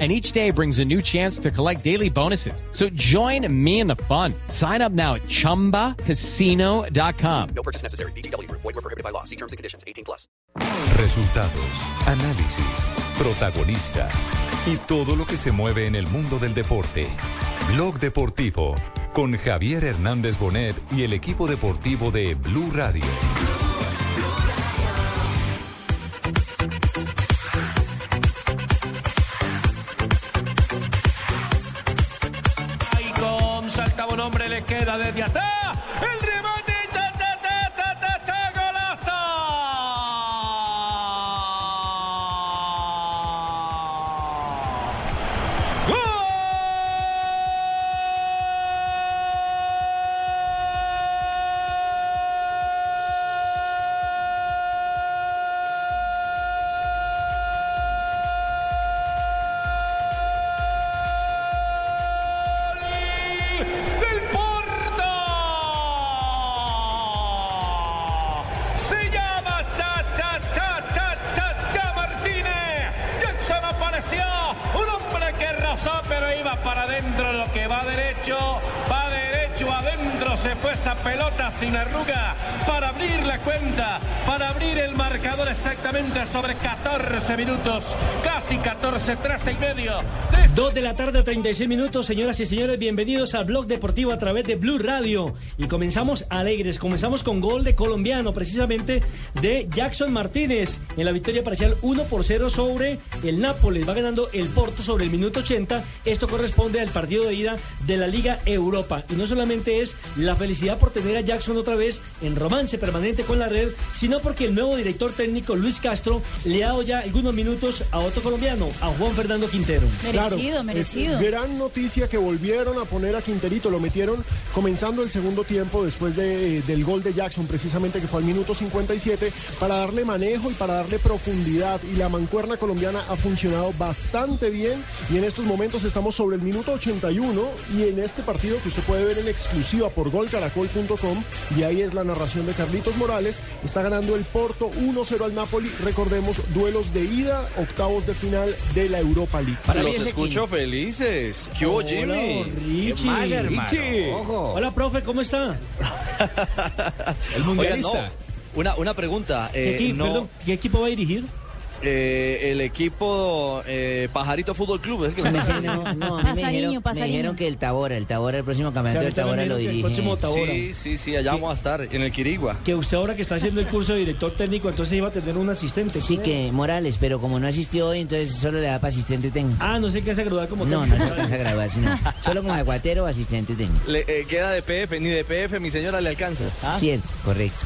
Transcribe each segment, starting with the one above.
and each day brings a new chance to collect daily bonuses. So join me in the fun. Sign up now at ChumbaCasino.com. No purchase necessary. BGW. Void were prohibited by law. See terms and conditions. 18 plus. Resultados, análisis, protagonistas y todo lo que se mueve en el mundo del deporte. Blog Deportivo con Javier Hernández Bonet y el equipo deportivo de Blue Radio. Queda desde atrás. El remate. Derecho esa pelota sin arruga para abrir la cuenta, para abrir el marcador exactamente sobre 14 minutos, casi 14, 13 y medio. de Dos de la tarde, 36 minutos, señoras y señores, bienvenidos al Blog Deportivo a través de Blue Radio. Y comenzamos alegres, comenzamos con gol de colombiano, precisamente de Jackson Martínez, en la victoria parcial 1 por 0 sobre el Nápoles. Va ganando el Porto sobre el minuto 80. Esto corresponde al partido de ida de la Liga Europa. Y no solamente es la felicidad por tener a Jackson otra vez en romance permanente con la red, sino porque el nuevo director técnico Luis Castro le ha dado ya algunos minutos a otro colombiano, a Juan Fernando Quintero. Merecido, es merecido. gran noticia que volvieron a poner a Quinterito, lo metieron comenzando el segundo tiempo después de- del gol de Jackson, precisamente que fue al minuto 57, para darle manejo y para darle profundidad. Y la mancuerna colombiana ha funcionado bastante bien y en estos momentos estamos sobre el minuto 81 y en este partido que usted puede ver en exclusiva por golcaracol.com y ahí es la narración de Carlitos Morales, está ganando el Porto 1-0 al Napoli, recordemos duelos de ida, octavos de final de la Europa League. Los escucho felices. ¿Qué hubo, Hola, Jimmy? Richie. más, hermano? Richie. Hola, profe, ¿cómo está? El mundialista. una, una pregunta. ¿Qué, eh, equipo, no, perdón, ¿Qué equipo va a dirigir? Eh, el equipo eh, Pajarito Fútbol Club. Es que Sí, sí, no, no, a mí me Pasariño, dijeron, me pasariño. dijeron que el Tabora, el Tabora, el próximo O campeonato sea, del Tabora lo el dirige. próximo Tabora. Sí, sí, sí, allá vamos a estar, en el Quirigua. Que usted ahora que está haciendo el curso de director técnico, entonces iba a tener un asistente. Sí, que Morales, pero como no asistió hoy, entonces solo le da para asistente técnico. Ah, no sé qué hace graduar como No, no técnico. se alcanza a grabar, sino solo como aguatero o asistente técnico. Le, eh, queda de PF, ni de PF mi señora le alcanza. ¿Ah? Cierto, correcto.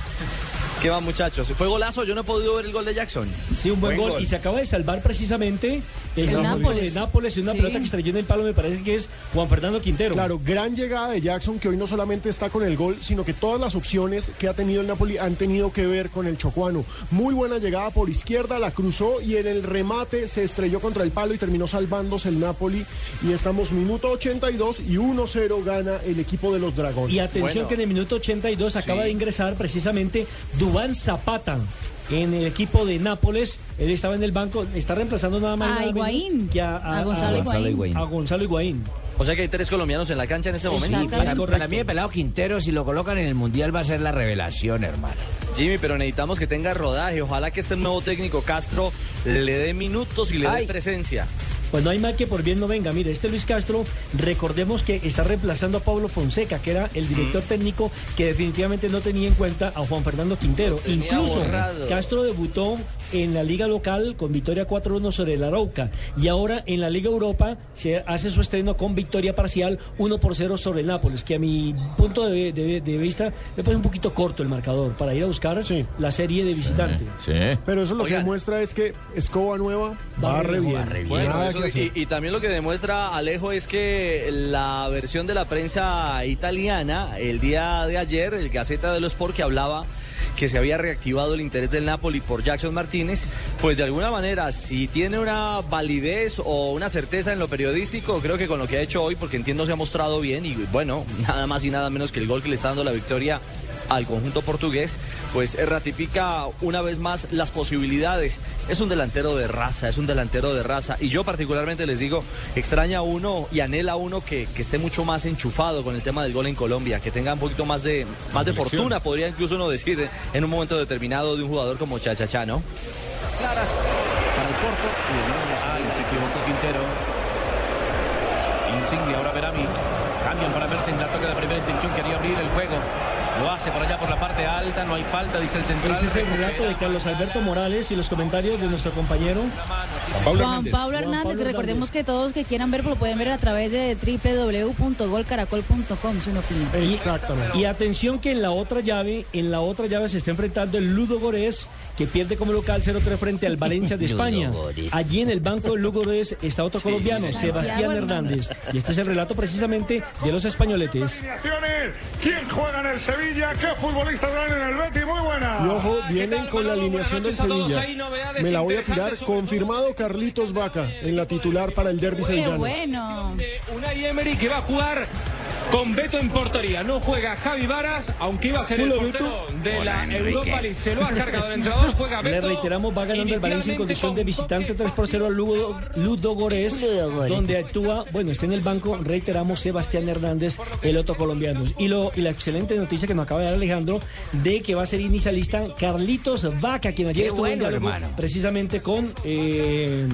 ¿Qué va, muchachos? ¿Fue golazo? Yo no he podido ver el gol de Jackson. Sí, un buen, Buen gol. gol. Y se acaba de salvar precisamente el, El Nápoles. de Nápoles y una Sí. pelota que estrelló en el palo, me parece que es Juan Fernando Quintero. Claro, gran llegada de Jackson que hoy no solamente está con el gol, sino que todas las opciones que ha tenido el Napoli han tenido que ver con el chocuano. Muy buena llegada por izquierda, la cruzó y en el remate se estrelló contra el palo y terminó salvándose el Napoli. Y estamos minuto 82 y 1-0 gana el equipo de los Dragones. Y atención Bueno. que en el minuto 82 acaba Sí. de ingresar precisamente Dubán Zapata en el equipo de Nápoles. Él estaba en el banco, está reemplazando nada más A Higuaín. que a, A Gonzalo Higuaín. a Gonzalo Higuaín. O sea que hay tres colombianos en la cancha en este momento. Correcto. Para mí el pelado Quintero, si lo colocan en el Mundial, va a ser la revelación, hermano. Jimmy, pero necesitamos que tenga rodaje. Ojalá que este nuevo técnico Castro le dé minutos y le dé presencia. Pues no hay mal que por bien no venga. Mire, este Luis Castro, recordemos que está reemplazando a Pablo Fonseca, que era el director técnico que definitivamente no tenía en cuenta a Juan Fernando Quintero. Incluso borrado. Castro debutó en la liga local con victoria 4-1 sobre el Arauca y ahora en la Liga Europa se hace su estreno con victoria parcial 1 por 0 sobre el Nápoles, que a mi punto de, de- de vista me parece un poquito corto el marcador para ir a buscar Sí. la serie de visitante. Pero eso lo que Oigan. demuestra es que Escoba Nueva Va va re re- bien. va re Bueno, Nada y, también lo que demuestra Alejo es que la versión de la prensa italiana, el día de ayer, el Gaceta dello Sport que hablaba que se había reactivado el interés del Napoli por Jackson Martínez, pues de alguna manera, si tiene una validez o una certeza en lo periodístico, creo que con lo que ha hecho hoy, porque entiendo se ha mostrado bien y bueno, nada más y nada menos que el gol que le está dando la victoria al conjunto portugués, pues ratifica una vez más las posibilidades. Es un delantero de raza, es un delantero de raza. Y yo particularmente les digo, extraña a uno y anhela a uno que, que esté mucho más enchufado con el tema del gol en Colombia, que tenga un poquito más de, más de fortuna, podría incluso uno decir, en un momento determinado de un jugador como Chachachá, ¿no? Claras para el Porto. Y salida, se equivocó Quintero. Insigne, ahora Verami. Cambian para Mertens, la toca de primera intención, quería abrir el juego. Lo hace por allá por la parte alta, no hay falta, dice el central. Ese es el relato de Carlos Alberto Morales y los comentarios de nuestro compañero Juan Pablo Hernández, recordemos que todos que quieran verlo lo pueden ver a través de www.golcaracol.com, su opinión. Exactamente. Y atención que en la otra llave, en la otra llave se está enfrentando el Ludo Gorés, que pierde como local 0-3 frente al Valencia de España. Allí en el banco del Ludo Gorés está otro colombiano, Sebastián Hernández. Y este es el relato precisamente de los españoletes. ¿Quién juega en el Sevilla? ¿Qué futbolistas van en el Betis? Muy buena. Y ojo, vienen con la alineación del Sevilla. Me la voy a tirar. Confirmado Carlitos Vaca en la titular para el derby Qué sevillano. bueno. Unai Emery que va a jugar con Beto en portería. No juega Javi Varas, aunque iba a ser el portero de Hola, la Enrique. Europa League. Se lo ha cargado el entrenador, juega Le Beto. reiteramos, va ganando el Valencia en condición de visitante 3 por 0 al Ludo, Ludo Ludogorets. donde actúa, bueno, está en el banco, reiteramos, Sebastián Hernández, el otro colombiano. Y, lo, y la excelente noticia que nos acaba de dar Alejandro, de que va a ser inicialista Carlitos Vaca, quien ayer Qué estuvo en bueno, diálogo hermano. precisamente con eh,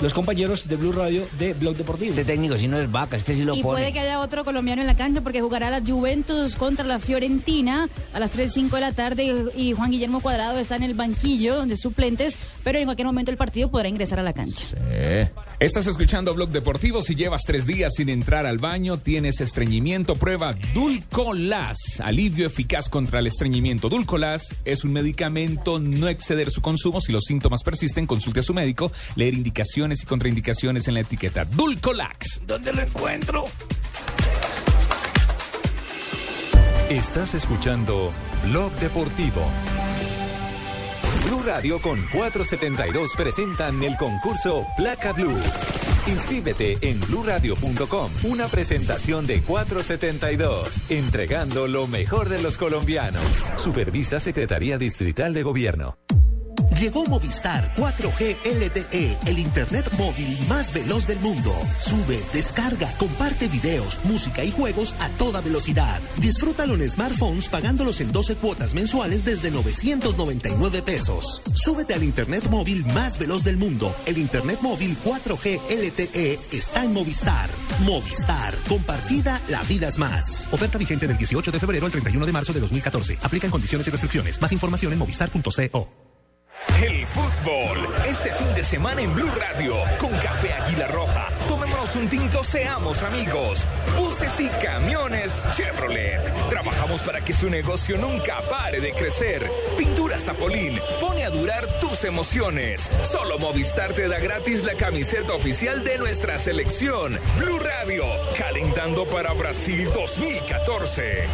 los compañeros de Blue Radio de Blog Deportivo. Este técnico si no es vaca, este sí lo Y puede pone. que haya otro colombiano en la cancha porque jugará la Juventus contra la Fiorentina a las 3.05 de la tarde y Juan Guillermo Cuadrado está en el banquillo de suplentes, pero en cualquier momento el partido podrá ingresar a la cancha. Estás escuchando Blog Deportivo. Si llevas tres días sin entrar al baño, tienes estreñimiento, prueba Dulcolas. Alivio eficaz contra el estreñimiento. Dulcolas es un medicamento, no exceder su consumo. Si los síntomas persisten, consulte a su médico. Leer indicaciones y contraindicaciones en la etiqueta. Dulcolax. ¿Dónde lo encuentro? Estás escuchando Blog Deportivo. Blue Radio con 472 presentan el concurso Placa Blue. Inscríbete en bluradio.com. Una presentación de 472, entregando lo mejor de los colombianos. Supervisa Secretaría Distrital de Gobierno. Llegó Movistar 4G LTE, el internet móvil más veloz del mundo. Sube, descarga, comparte videos, música y juegos a toda velocidad. Disfrútalo en smartphones pagándolos en 12 cuotas mensuales desde 999 pesos. Súbete al internet móvil más veloz del mundo. El internet móvil 4G LTE está en Movistar. Movistar, compartida, la vida es más. Oferta vigente del 18 de febrero al 31 de marzo de 2014. Aplica en condiciones y restricciones. Más información en movistar.co. El fútbol. Este fin de semana en Blue Radio. Con Café Águila Roja. Tomémonos un tinto, seamos amigos. Buses y camiones Chevrolet. Trabajamos para que su negocio nunca pare de crecer. Pintura Zapolín. Pone a durar tus emociones. Solo Movistar te da gratis la camiseta oficial de nuestra selección. Blue Radio. Calentando para Brasil 2014.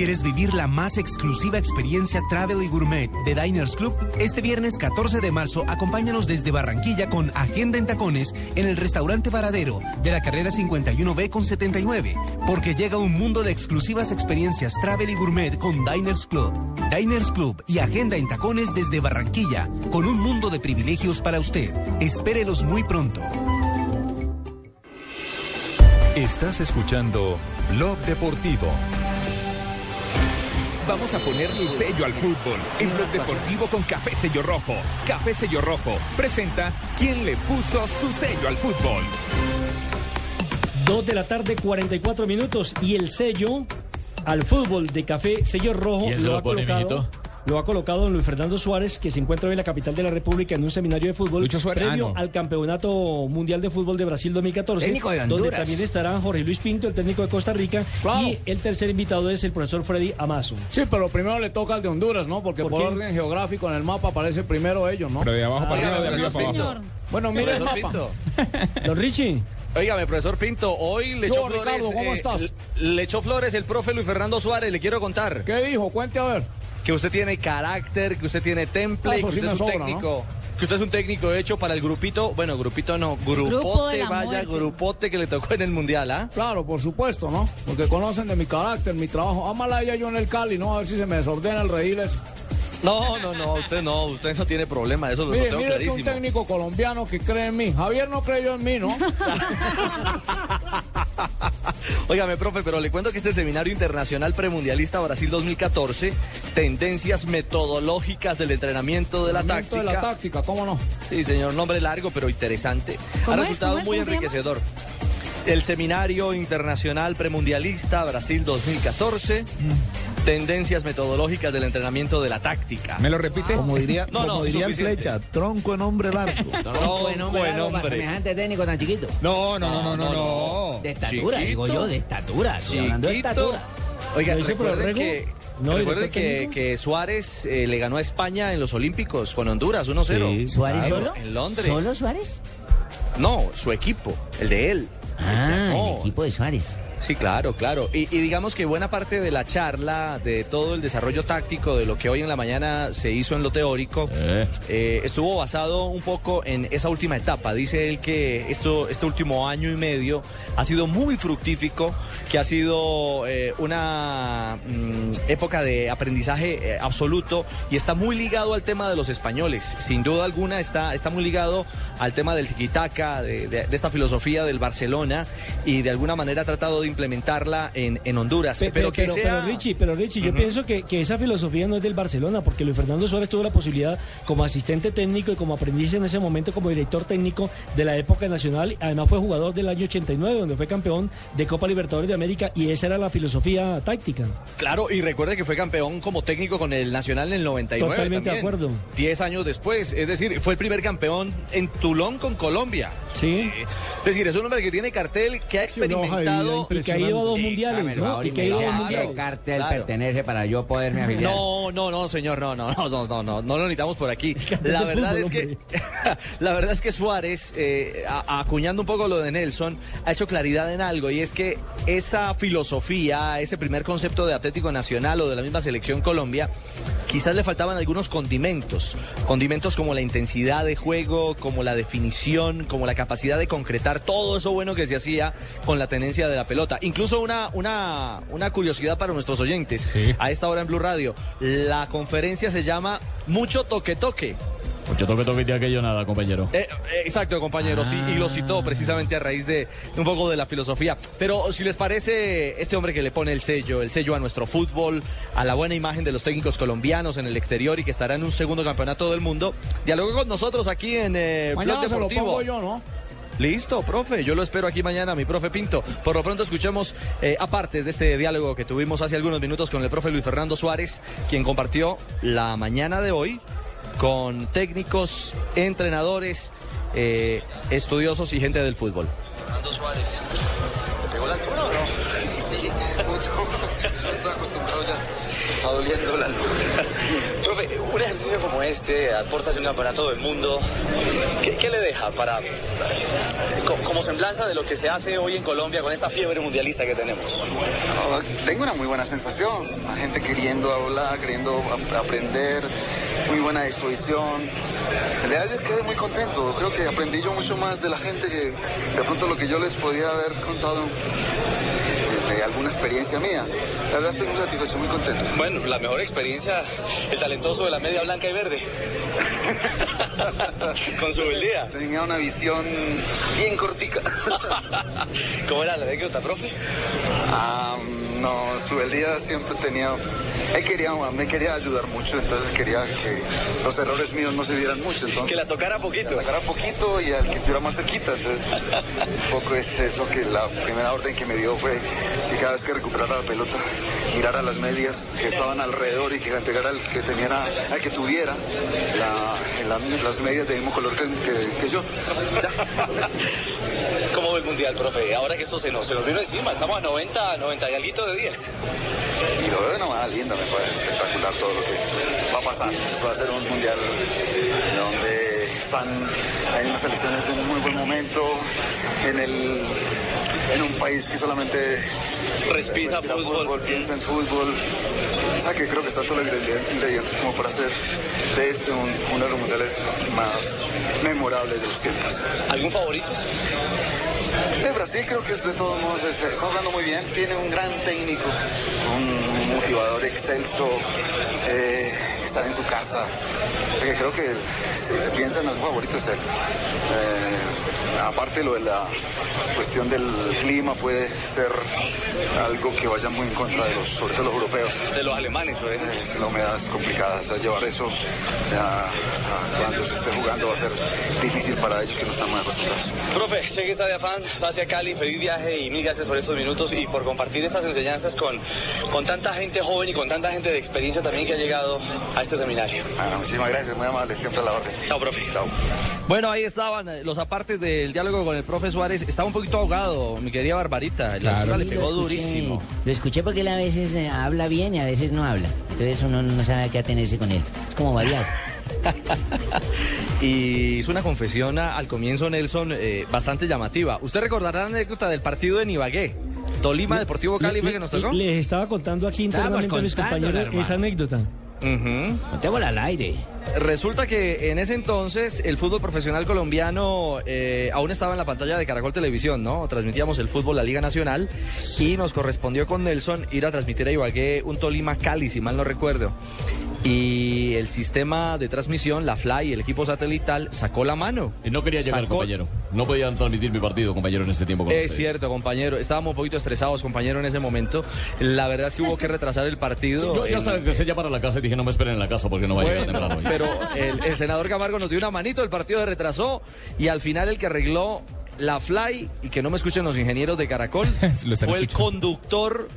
¿Quieres vivir la más exclusiva experiencia Travel y Gourmet de Diners Club? Este viernes 14 de marzo, acompáñanos desde Barranquilla con Agenda en Tacones en el restaurante Varadero de la carrera 51B con 79, porque llega un mundo de exclusivas experiencias Travel y Gourmet con Diners Club. Diners Club y Agenda en Tacones desde Barranquilla, con un mundo de privilegios para usted. Espérelos muy pronto. Estás escuchando Blog Deportivo. Vamos a ponerle el sello al fútbol. En Blog Deportivo con Café Sello Rojo. Café Sello Rojo presenta quién le puso su sello al fútbol. Dos de la tarde, 44 minutos. Y el sello al fútbol de Café Sello Rojo ¿Quién se lo, lo ha pone, colocado. Lo ha colocado don Luis Fernando Suárez, que se encuentra hoy en la capital de la República en un seminario de fútbol Lucho Suárez, previo ah, no. al Campeonato Mundial de Fútbol de Brasil 2014, Técnico de donde también estarán Jorge Luis Pinto, el técnico de Costa Rica, Claro. y el tercer invitado es el profesor Freddy Amazo. Sí, pero primero le toca al de Honduras, ¿no? Porque ¿Por orden geográfico en el mapa aparece primero ellos, ¿no? Pero de abajo para Ah, arriba, de arriba para abajo. Bueno, mira el mapa. Pinto. Don Richie, Óigame, profesor Pinto, hoy le echó flores. Ricardo, ¿cómo eh, estás? Le echó flores el profe Luis Fernando Suárez, le quiero contar. ¿Qué dijo? Cuente a ver. Que usted tiene carácter, que usted tiene temple, Eso que usted es un sobra, técnico. Que usted es un técnico hecho para el grupito, bueno, grupito no, Grupo de grupote, la vaya, muerte. grupote que le tocó en el mundial, ¿ah? Claro, por supuesto, ¿no? Porque conocen de mi carácter, mi trabajo. Ámala ella yo en el Cali, ¿no? A ver si se me desordena el reír ese. No, no, no, usted no, usted no tiene problema, eso lo, tengo mire que un clarísimo. técnico colombiano que cree en mí. Javier no creyó en mí, ¿no? Óigame, profe, pero le cuento que este seminario internacional premundialista Brasil 2014, tendencias metodológicas del entrenamiento de la Entrenamiento táctica. de la táctica, ¿cómo no? Sí, señor, nombre largo pero interesante. Ha ¿Cómo es? resultado ¿Cómo es? muy ¿Cómo se llama? El seminario internacional premundialista Brasil 2014, tendencias metodológicas del entrenamiento de la táctica. ¿Me lo repite? Como diría, No, no, como diría el flecha, tronco en hombre largo. No, buen hombre, algo para hombre. semejante técnico tan chiquito. No, no, no, no, no, no. De estatura, Chiquito. digo yo, de estatura. Estoy hablando de Chiquito. estatura. Oiga, ¿Lo dice por el recuerden que, No, recuerden director que, que Suárez eh, le ganó a España en los Olímpicos con Honduras 1-0. ¿Suárez Claro, solo? En Londres. ¿Solo Suárez? No, su equipo, el de él. Ah, No. el equipo de Suárez. Sí, claro, claro. Y, y digamos que buena parte de la charla, de todo el desarrollo táctico, de lo que hoy en la mañana se hizo en lo teórico, eh, estuvo basado un poco en esa última etapa. Dice él que esto, este último año y medio ha sido muy fructífico, que ha sido eh, una mm, época de aprendizaje eh, absoluto y está muy ligado al tema de los españoles. Sin duda alguna está, está muy ligado al tema del tiki-taka, de, de- de esta filosofía del Barcelona y de alguna manera ha tratado de implementarla en, en Honduras. Pe- pero pe- que pero, sea... pero, Richie, pero Richie, yo pienso que, que esa filosofía no es del Barcelona, porque Luis Fernando Suárez tuvo la posibilidad como asistente técnico y como aprendiz en ese momento como director técnico de la época nacional. Además fue jugador del año 89, donde fue campeón de Copa Libertadores de América y esa era la filosofía táctica. Claro, y recuerde que fue campeón como técnico con el Nacional en el 99. Totalmente de acuerdo. Diez años después, es decir, fue el primer campeón en Tulón con Colombia. Sí. Eh, Es decir, es un hombre que tiene cartel, que ha Sí, Y que ha ido a dos mundiales, ¿no? Y que ha ido a dos a qué mundiales. cartel Claro. pertenece para yo poderme afiliar. No, no, no, señor, no, no, no, no, no, no, no lo necesitamos por aquí. La verdad fútbol, es que, la verdad es que Suárez, eh, acuñando un poco lo de Nelson, ha hecho claridad en algo y es que esa filosofía, ese primer concepto de Atlético Nacional o de la misma selección Colombia, quizás le faltaban algunos condimentos, condimentos como la intensidad de juego, como la definición, como la capacidad de concretar todo eso bueno que se hacía con la tenencia de la pelota. Incluso una, una, una curiosidad para nuestros oyentes. Sí. A esta hora en Blue Radio, la conferencia se llama Mucho Toque Toque. Mucho toque toque de aquello nada, compañero. Eh, eh, exacto, compañero, sí, y lo citó precisamente a raíz de, de un poco de la filosofía. Pero si les parece, este hombre que le pone el sello, el sello a nuestro fútbol, a la buena imagen de los técnicos colombianos en el exterior y que estará en un segundo campeonato del mundo, dialogó con nosotros aquí en eh, Blog Mañana se lo Deportivo. pongo yo, ¿no? Listo, profe, yo lo espero aquí mañana, mi profe Pinto. Por lo pronto escuchemos eh, apartes de este diálogo que tuvimos hace algunos minutos con el profe Luis Fernando Suárez, quien compartió la mañana de hoy con técnicos, entrenadores, eh, estudiosos y gente del fútbol. Fernando Suárez, ¿te pegó la altura o no? Sí, mucho. No estoy acostumbrado ya a doliendo el alma. Un ejercicio como este, aportas un campeonato del mundo, ¿qué, le deja para, co- como semblanza de lo que se hace hoy en Colombia con esta fiebre mundialista que tenemos? Tengo una muy buena sensación. La gente queriendo hablar, queriendo ap- aprender, muy buena disposición. En realidad yo quedé muy contento. Creo que aprendí yo mucho más de la gente que de pronto lo que yo les podía haber contado de, de alguna experiencia mía. La verdad estoy muy satisfecho, muy contento. Bueno, la mejor experiencia, el talentoso de la media blanca y verde. con su día. Tenía una visión bien cortica. ¿Cómo era la anécdota, profe? Ah, no, su día siempre tenía. Él quería, me quería ayudar mucho, entonces quería que los errores míos no se vieran mucho. Entonces, Que la tocara poquito. La tocara poquito y al que estuviera más cerquita. Entonces, un poco es eso que la primera orden que me dio fue que cada vez que recuperara la pelota, mirara las medias que estaban alrededor y que la entregara al que, tenía, al que tuviera la- la- las medias del mismo color que, que- que yo. Ya. ¿Cómo ve el mundial, profe? Ahora que esto se nos, se nos vino encima, estamos a 90, 90 y algo de 10. Y lo veo de una manera linda, me parece espectacular todo lo que va a pasar. Eso va a ser un mundial donde están en unas selecciones en un muy buen momento, en, el, en un país que solamente Respira fútbol. piensa en fútbol. O sea que creo que está todo el ingredientes como para hacer de este un, uno de los mundiales más memorables de los tiempos. ¿Algún favorito? De Brasil creo que es de todos modos, es- está jugando muy bien, tiene un gran técnico, un motivador excelso, eh, estar en su casa. Porque creo que si se piensa en algún favorito es él. Eh, aparte lo de la cuestión del clima puede ser algo que vaya muy en contra de los, sobre todo los europeos. De los alemanes, ejemplo. Eh, la humedad es complicada, o sea, llevar eso a- a cuando se esté jugando va a ser difícil para ellos que no están muy acostumbrados. Profe, sé que está de afán, va hacia Cali, feliz viaje y mil gracias por estos minutos y por compartir estas enseñanzas con, con tanta gente joven y con tanta gente de experiencia también que ha llegado a este seminario. Bueno, muchísimas gracias, muy amable, siempre a la orden. Chao, profe. Chao. Bueno, ahí estaban eh, los apartes del diálogo con el profe Suárez. Estaba un poquito ahogado, mi querida Barbarita. La cosa le pegó lo escuché. durísimo. Lo escuché porque él a veces eh, habla bien y a veces no habla. Entonces uno no sabe a qué atenerse con él. Es como variar. Y hizo una confesión a- al comienzo, Nelson, eh, bastante llamativa. Usted recordará la anécdota del partido en Ibagué. Tolima Deportivo Cali fue que nos tocó. Les estaba contando aquí internamente a mis compañeros hermano. esa anécdota. Contémosla al aire. Resulta que en ese entonces el fútbol profesional colombiano eh, aún estaba en la pantalla de Caracol Televisión, ¿no? Transmitíamos el fútbol, la Liga Nacional, y nos correspondió con Nelson ir a transmitir a Ibagué un Tolima Cali, si mal no recuerdo. Y el sistema de transmisión, la Fly, el equipo satelital, sacó la mano. Y no quería llegar, Sacó- compañero. No podía transmitir mi partido, compañero, en este tiempo con Es ustedes. cierto, compañero. Estábamos un poquito estresados, compañero, en ese momento. La verdad es que hubo que retrasar el partido. Yo ya hasta empecé ya para la casa y dije, no me esperen en la casa porque no va a llegar temprano. pero el, el senador Camargo nos dio una manito, el partido se retrasó y al final el que arregló la fly, y que no me escuchen los ingenieros de Caracol, fue el conductor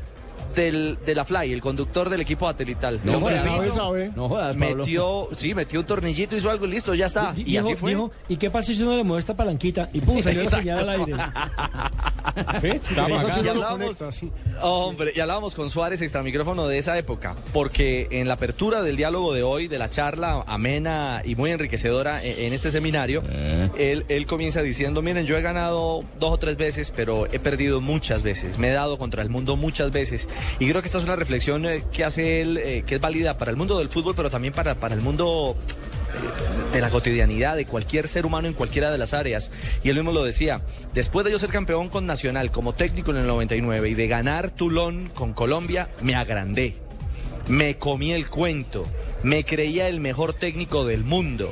del, de la fly, el conductor del equipo satelital. No jodas, sabe, No jodas, Pablo. Metió, sí, metió un tornillito, hizo algo y listo, ya está. Y dijo- así fue. dijo, ¿y qué pasa si uno le mueve esta palanquita? Y pum, salió la señal al aire. ¿Sí? Además, así Y hablábamos- conecta, sí. Hombre, y hablábamos con Suárez, extra micrófono de esa época, porque en la apertura del diálogo de hoy, de la charla amena y muy enriquecedora en, en este seminario, él, él comienza diciendo, miren, yo he ganado dos o tres veces, pero he perdido muchas veces, me he dado contra el mundo muchas veces, y creo que esta es una reflexión eh, que hace él, eh, que es válida para el mundo del fútbol, pero también para, para el mundo de la cotidianidad de cualquier ser humano en cualquiera de las áreas. Y él mismo lo decía, después de yo ser campeón con Nacional como técnico en el 99 y de ganar Tulón con Colombia, me agrandé. Me comí el cuento, me creía el mejor técnico del mundo.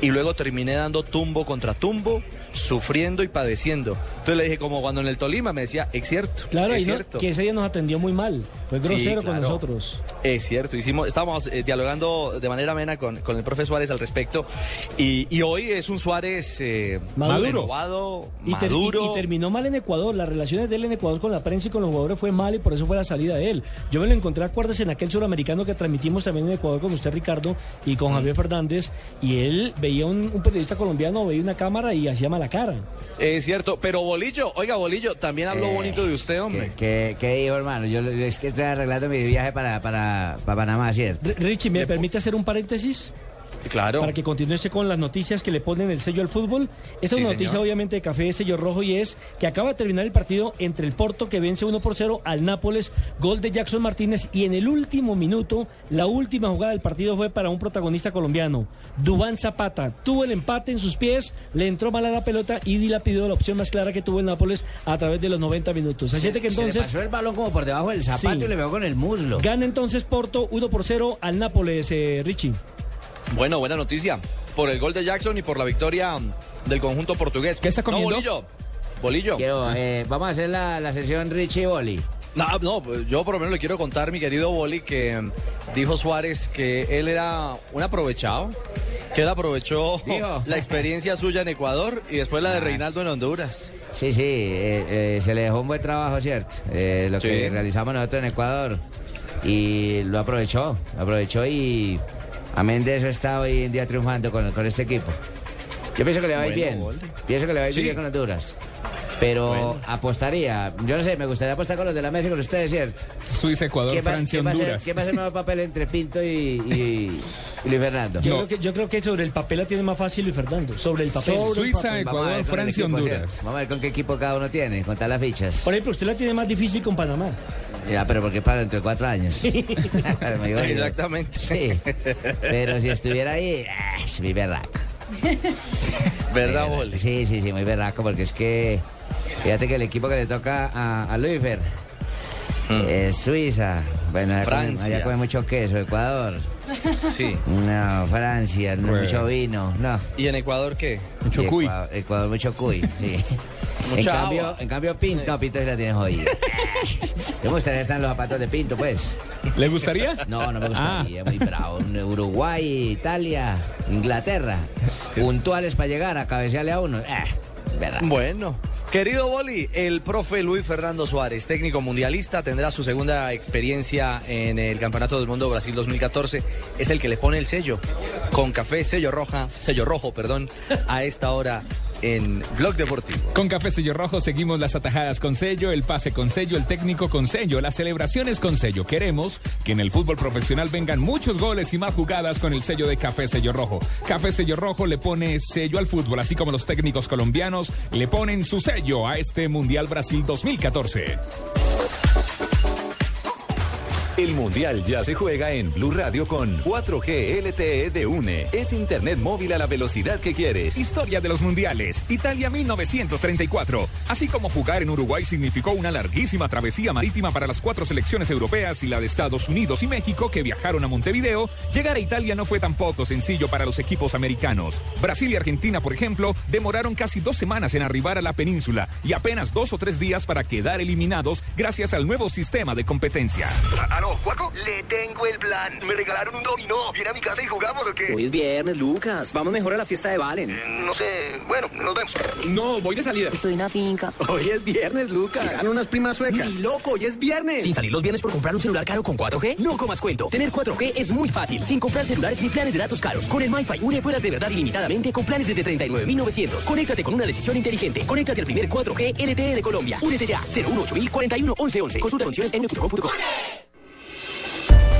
Y luego terminé dando tumbo contra tumbo, sufriendo y padeciendo. Entonces le dije, como cuando en el Tolima me decía, es cierto, Claro, es y no- cierto. que ese día nos atendió muy mal. Fue Sí, grosero con nosotros. Es cierto, hicimos, estábamos eh, dialogando de manera amena con, con el profe Suárez al respecto y, y hoy es un Suárez eh, Maduro. renovado, Y, ter- maduro. y terminó mal en Ecuador. Las relaciones de él en Ecuador con la prensa y con los jugadores fue mal y por eso fue la salida de él. Yo me lo encontré, acuerdas, en aquel suramericano que transmitimos también en Ecuador con usted, Ricardo, y con Javier Fernández. Y él veía un, un periodista colombiano, veía una cámara y hacía cara. Es cierto, pero Bolillo, oiga Bolillo, también habló Eh, bonito de usted, hombre. ¿Qué, qué dijo, hermano? Yo es que estoy arreglando mi viaje para, para, para Panamá, ¿cierto? R- Richie, ¿me permite hacer un paréntesis? Claro. Para que continúe con las noticias que le ponen el sello al fútbol. Esta Sí, es una noticia señor. obviamente de Café de Sello Rojo y es que acaba de terminar el partido entre el Porto que vence 1 por 0 al Nápoles, gol de Jackson Martínez y en el último minuto, la última jugada del partido fue para un protagonista colombiano, Dubán Zapata. Tuvo el empate en sus pies, le entró mal a la pelota y dilapidó la opción más clara que tuvo el Nápoles a través de los 90 minutos. Así que Se le entonces... pasó el balón como por debajo del zapato Sí. y le pegó con el muslo. Gana entonces Porto 1 por 0 al Nápoles, eh, Richie. Bueno, buena noticia. Por el gol de Jackson y por la victoria del conjunto portugués. ¿Qué está comiendo? Bolillo. Bolillo. Quiero, eh, vamos a hacer la, la sesión Richie Boli. No, no, yo por lo menos le quiero contar, mi querido Boli, que dijo Suárez que él era un aprovechado, que él aprovechó Dijo. la experiencia suya en Ecuador y después la de Ah, Reinaldo en Honduras. Sí, sí, eh, eh, se le dejó un buen trabajo, ¿cierto? Eh, lo Sí. que realizamos nosotros en Ecuador. Y lo aprovechó, lo aprovechó y amén de eso está hoy en día triunfando con, con este equipo. Yo pienso que le va a ir Bueno, bien, Boldi. pienso que le va a ir Sí. bien con Honduras. Pero Bueno. apostaría, yo no sé, me gustaría apostar con los de la mesa y con ustedes, ¿cierto? Suiza, Ecuador, ¿Quién va, Francia, quién va a hacer- Honduras. quién va a hacer nuevo papel entre Pinto y, y, y Luis Fernando. Yo, creo que, yo creo que sobre el papel la tiene más fácil Luis Fernando. Sobre el papel. Vamos a ver con el equipo, Vamos a ver con qué equipo cada uno tiene, contar las fichas. Por ejemplo, usted la tiene más difícil con Panamá. Ya, pero porque para dentro de cuatro años. Decir. Exactamente. Sí. Pero si estuviera ahí, ah, es muy berraco. ¿Verdad, Boli? Sí, sí, sí, muy berraco, porque es que fíjate que el equipo que le toca a, a Luifer es Suiza. Bueno, allá come, Francia. allá come mucho queso, Ecuador. Sí. No, Francia, no, Bueno. mucho vino, no. ¿Y en Ecuador qué? Y Ecuador, Ecuador, mucho cuy, sí. en, Mucha cambio, agua. en cambio, Pinto, no, Pinto sí la tienes jodida. Me gustaría estar en los zapatos de Pinto, pues. ¿Le gustaría? No, no me Ah. gustaría, muy bravo. Uruguay, Italia, Inglaterra, puntuales para llegar a cabecearle a uno. Eh, verdad. Bueno. Querido Boli, el profe Luis Fernando Suárez, técnico mundialista, tendrá su segunda experiencia en el Campeonato del Mundo Brasil 2014. Es el que le pone el sello con café, sello roja, sello rojo, perdón, a esta hora en Blog Deportivo. Con Café Sello Rojo seguimos las atajadas con sello, el pase con sello, el técnico con sello, las celebraciones con sello. Queremos que en el fútbol profesional vengan muchos goles y más jugadas con el sello de Café Sello Rojo. Café Sello Rojo le pone sello al fútbol, así como los técnicos colombianos le ponen su sello a este Mundial Brasil 2014. El Mundial ya se juega en Blue Radio con 4G LTE de UNE. Es internet móvil a la velocidad que quieres. Historia de los mundiales. Italia 1934. Así como jugar en Uruguay significó una larguísima travesía marítima para las cuatro selecciones europeas y la de Estados Unidos y México que viajaron a Montevideo, llegar a Italia no fue tampoco sencillo para los equipos americanos. Brasil y Argentina, por ejemplo, demoraron casi dos semanas en arribar a la península y apenas dos o tres días para quedar eliminados gracias al nuevo sistema de competencia. Aló, Juaco, le tengo el plan. Me regalaron un dominó. ¿Viene a mi casa y jugamos o qué? Hoy es viernes, Lucas. Vamos mejor a la fiesta de Valen. Eh, No sé. Bueno, nos vemos. No, voy de salida. Estoy en la finca. Hoy es viernes, Lucas. Llegan unas primas suecas. Ni loco, hoy es viernes. Sin salir los viernes por comprar un celular caro con 4G, no comas cuento. Tener 4G es muy fácil, sin comprar celulares ni planes de datos caros. Con el MyFi Une vuelas de verdad ilimitadamente con planes desde 39.900. Conéctate con una decisión inteligente. Conéctate al primer 4G LTE de Colombia. Únete ya. 018 41 1111. Consulta condiciones en une.com.co.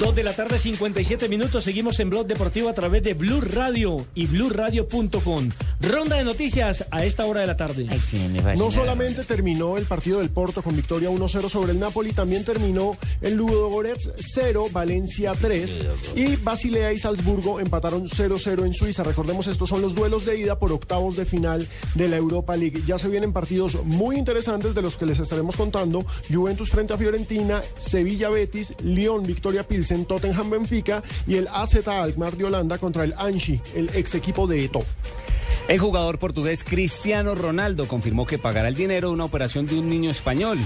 Dos de la tarde, 57 minutos. Seguimos en Blog Deportivo a través de Blue Radio y BlueRadio.com. Ronda de noticias a esta hora de la tarde. No solamente terminó el partido del Porto con victoria 1-0 sobre el Napoli, también terminó el Ludogorets 0, Valencia 3 y Basilea y Salzburgo empataron 0-0 en Suiza. Recordemos, estos son los duelos de ida por octavos de final de la Europa League. Ya se vienen partidos muy interesantes de los que les estaremos contando. Juventus frente a Fiorentina, Sevilla Betis, Lyon Victoria Pilsen, Tottenham Benfica y el AZ Alkmaar de Holanda contra el Anchi, el ex equipo de Eto. El jugador portugués Cristiano Ronaldo confirmó que pagará el dinero de una operación de un niño español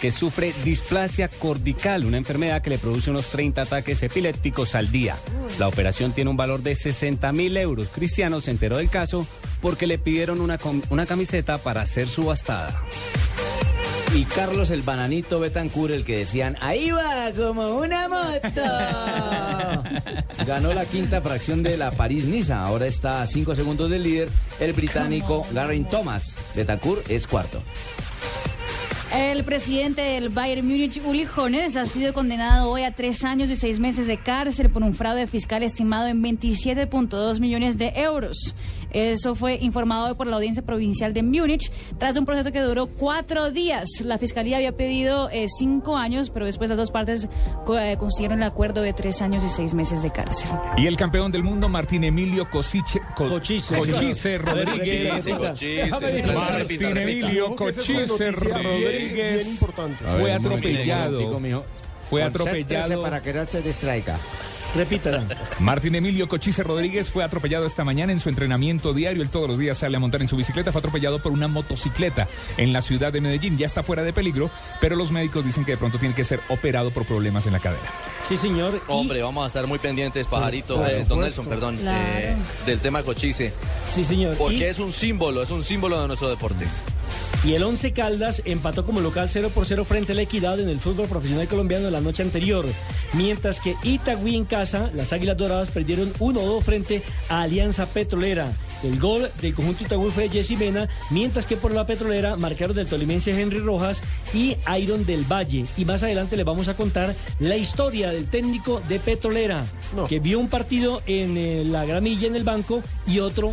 que sufre displasia cortical, una enfermedad que le produce unos 30 ataques epilépticos al día. La operación tiene un valor de 60 mil euros. Cristiano se enteró del caso porque le pidieron una, una camiseta para ser subastada. Y Carlos el Bananito Betancur, el que decían, ahí va, como una moto. Ganó la quinta fracción de la París-Niza. Ahora está a cinco segundos del líder, el británico Geraint Thomas. Betancur es cuarto. El presidente del Bayern Múnich, Uli Hoeneß, ha sido condenado hoy a tres años y seis meses de cárcel por un fraude fiscal estimado en 27.2 millones de euros. Eso fue informado hoy por la Audiencia Provincial de Múnich tras un proceso que duró cuatro días. La fiscalía había pedido eh, cinco años, pero después las dos partes co- eh, consiguieron el acuerdo de tres años y seis meses de cárcel. Y el campeón del mundo, Martín Emilio Cosiche, Co- Cochise, Rodríguez. Martín Emilio Cochise Rodríguez fue atropellado. Fue atropellado. para que no se distraiga. Repítala. Martín Emilio Cochise Rodríguez fue atropellado esta mañana en su entrenamiento diario. Él todos los días sale a montar en su bicicleta. Fue atropellado por una motocicleta en la ciudad de Medellín. Ya está fuera de peligro, pero los médicos dicen que de pronto tiene que ser operado por problemas en la cadera. Sí, señor. Hombre, vamos a estar muy pendientes, pajarito, eh, don. Nelson, perdón, Claro. eh, del tema Cochise. Sí, señor. Porque Y- es un símbolo, es un símbolo de nuestro deporte. Y el Once Caldas empató como local 0 por 0 frente a la Equidad en el fútbol profesional colombiano la noche anterior. Mientras que Itagüí en casa, las Águilas Doradas perdieron 1-2 frente a Alianza Petrolera. El gol del conjunto Itagüí fue de Jesse Mena, mientras que por la petrolera marcaron del tolimense Henry Rojas y Iron del Valle. Y más adelante les vamos a contar la historia del técnico de Petrolera, que vio un partido en eh, la gramilla en el banco y otro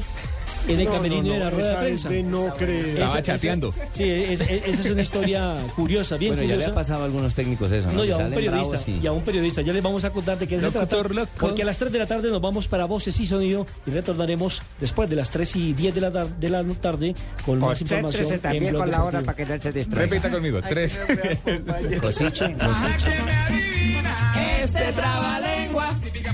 en el No, camerino no, de la no, rueda de esa es prensa. de no creer. Estaba Esa- chateando. esa- sí, es- es- esa es una historia curiosa, bien Bueno, ya le curiosa. ha pasado a algunos técnicos eso, ¿no? No, y a un periodista, y- y a un periodista. Ya les vamos a contar de qué se trata. Porque a las 3 de la tarde nos vamos para Voces y Sonido y retornaremos después de las 3 y 10 de la, tar- de la tarde con más información. También con la hora para que no se distraiga. Repita conmigo. Tres. Cosiche, Este trabalengua.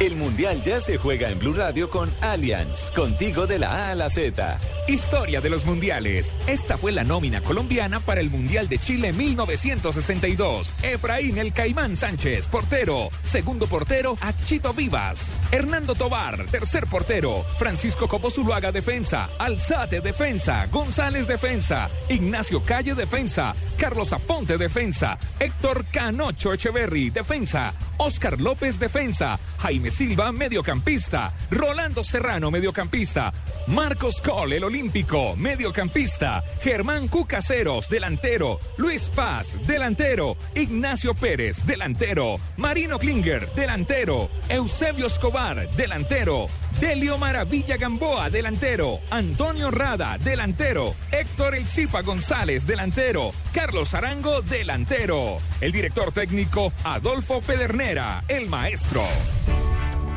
El Mundial ya se juega en Blue Radio con Allianz, contigo de la A a la Z. Historia de los mundiales. Esta fue la nómina colombiana para el Mundial de Chile 1962. Efraín El Caimán Sánchez, portero. Segundo portero, Achito Vivas. Hernando Tobar, tercer portero. Francisco Copo Zuluaga, defensa. Alzate, defensa. González, defensa. Ignacio Calle, defensa. Carlos Aponte, defensa. Héctor Canocho Echeverry, defensa. Oscar López, defensa. Jaime Silva, mediocampista. Rolando Serrano, mediocampista. Marcos Cole, el olímpico, mediocampista. Germán Cucaseros, delantero. Luis Paz, delantero. Ignacio Pérez, delantero. Marino Klinger, delantero. Eusebio Escobar, delantero. Delio Maravilla Gamboa, delantero. Antonio Rada, delantero. Héctor El Zipa González, delantero. Carlos Arango, delantero. El director técnico, Adolfo Pedernera, el maestro.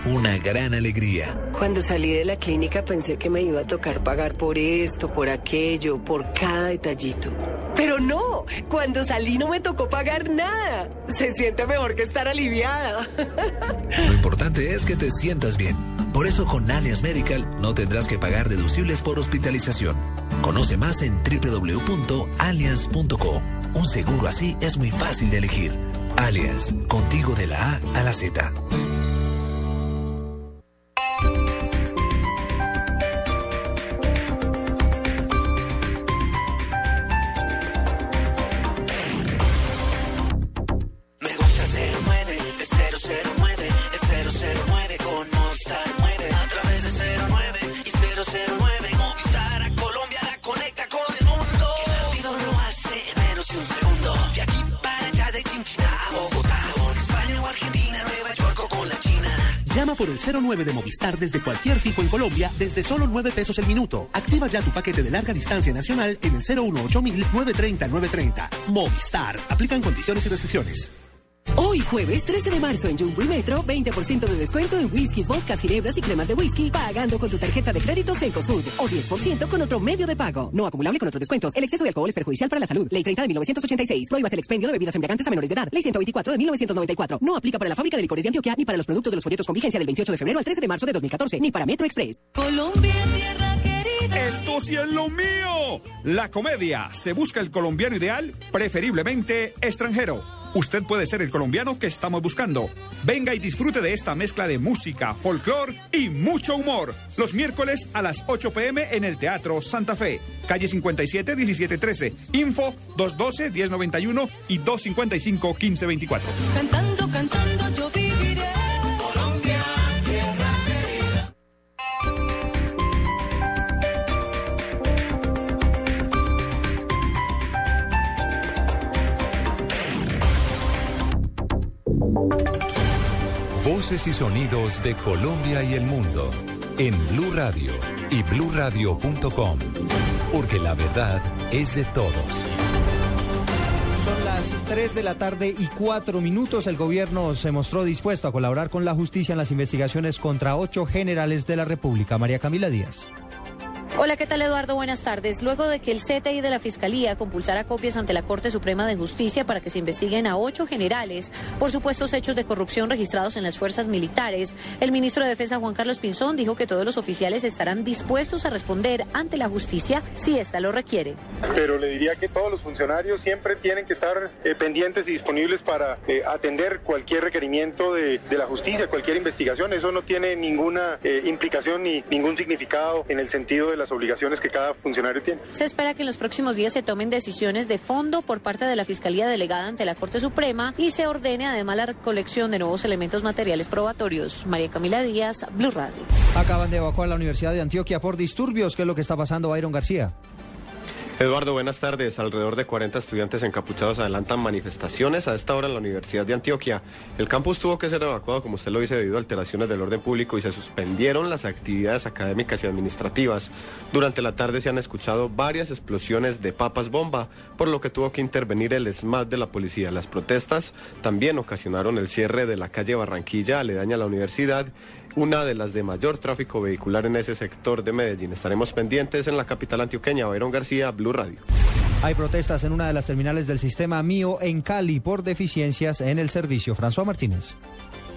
Una gran alegría. Cuando salí de la clínica pensé que me iba a tocar pagar por esto, por aquello, por cada detallito. Pero no, cuando salí no me tocó pagar nada. Se siente mejor que estar aliviada. Lo importante es que te sientas bien. Por eso con Allianz Medical no tendrás que pagar deducibles por hospitalización. Conoce más en www.allianz.co. Un seguro así es muy fácil de elegir. Allianz, contigo de la A a la Z. 09 de Movistar desde cualquier fijo en Colombia desde solo 9 pesos el minuto. Activa ya tu paquete de larga distancia nacional en el 018 930 930. Movistar. Aplican condiciones y restricciones. Hoy jueves 13 de marzo en Jumbo y Metro, 20% de descuento en whiskies, vodkas, ginebras y cremas de whisky, pagando con tu tarjeta de crédito Cencosud o 10% con otro medio de pago. No acumulable con otros descuentos. El exceso de alcohol es perjudicial para la salud. Ley 30 de 1986. Prohíbas el expendio de bebidas embriagantes a menores de edad. Ley 124 de 1994. No aplica para la fábrica de licores de Antioquia ni para los productos de los folletos con vigencia del 28 de febrero al 13 de marzo de 2014, ni para Metro Express. Colombia, tierra querida. Esto sí es lo mío. La comedia. Se busca el colombiano ideal, preferiblemente extranjero. Usted puede ser el colombiano que estamos buscando. Venga y disfrute de esta mezcla de música, folclor y mucho humor. Los miércoles a las 8 pm en el Teatro Santa Fe, calle 57 1713. Info 212 1091 y 255 1524. Cantando, cantando yo viviré. Voces y sonidos de Colombia y el mundo en Blue Radio y bluradio.com. Porque la verdad es de todos. Son las 3 de la tarde y 4 minutos. El gobierno se mostró dispuesto a colaborar con la justicia en las investigaciones contra ocho generales de la República. María Camila Díaz. Hola, ¿qué tal Eduardo? Buenas tardes. Luego de que el CTI de la Fiscalía compulsara copias ante la Corte Suprema de Justicia para que se investiguen a ocho generales por supuestos hechos de corrupción registrados en las fuerzas militares, el ministro de Defensa Juan Carlos Pinzón dijo que todos los oficiales estarán dispuestos a responder ante la justicia si ésta lo requiere. pero le diría que todos los funcionarios siempre tienen que estar eh, pendientes y disponibles para eh, atender cualquier requerimiento de, la justicia, cualquier investigación. Eso no tiene ninguna eh, implicación ni ningún significado en el sentido de la las obligaciones que cada funcionario tiene. Se espera que en los próximos días se tomen decisiones de fondo por parte de la Fiscalía Delegada ante la Corte Suprema y se ordene además la recolección de nuevos elementos materiales probatorios. María Camila Díaz, Blue Radio. Acaban de evacuar la Universidad de Antioquia por disturbios. ¿Qué es lo que está pasando, Byron García? Eduardo, buenas tardes. Alrededor de 40 estudiantes encapuchados adelantan manifestaciones a esta hora en la Universidad de Antioquia. El campus tuvo que ser evacuado, como usted lo dice, debido a alteraciones del orden público y se suspendieron las actividades académicas y administrativas. Durante la tarde se han escuchado varias explosiones de papas bomba, por lo que tuvo que intervenir el SMAT de la policía. Las protestas también ocasionaron el cierre de la calle Barranquilla, aledaña a la universidad una de las de mayor tráfico vehicular en ese sector de Medellín. Estaremos pendientes en la capital antioqueña. Bayron García, Blue Radio. Hay protestas en una de las terminales del sistema mío en Cali por deficiencias en el servicio. François Martínez.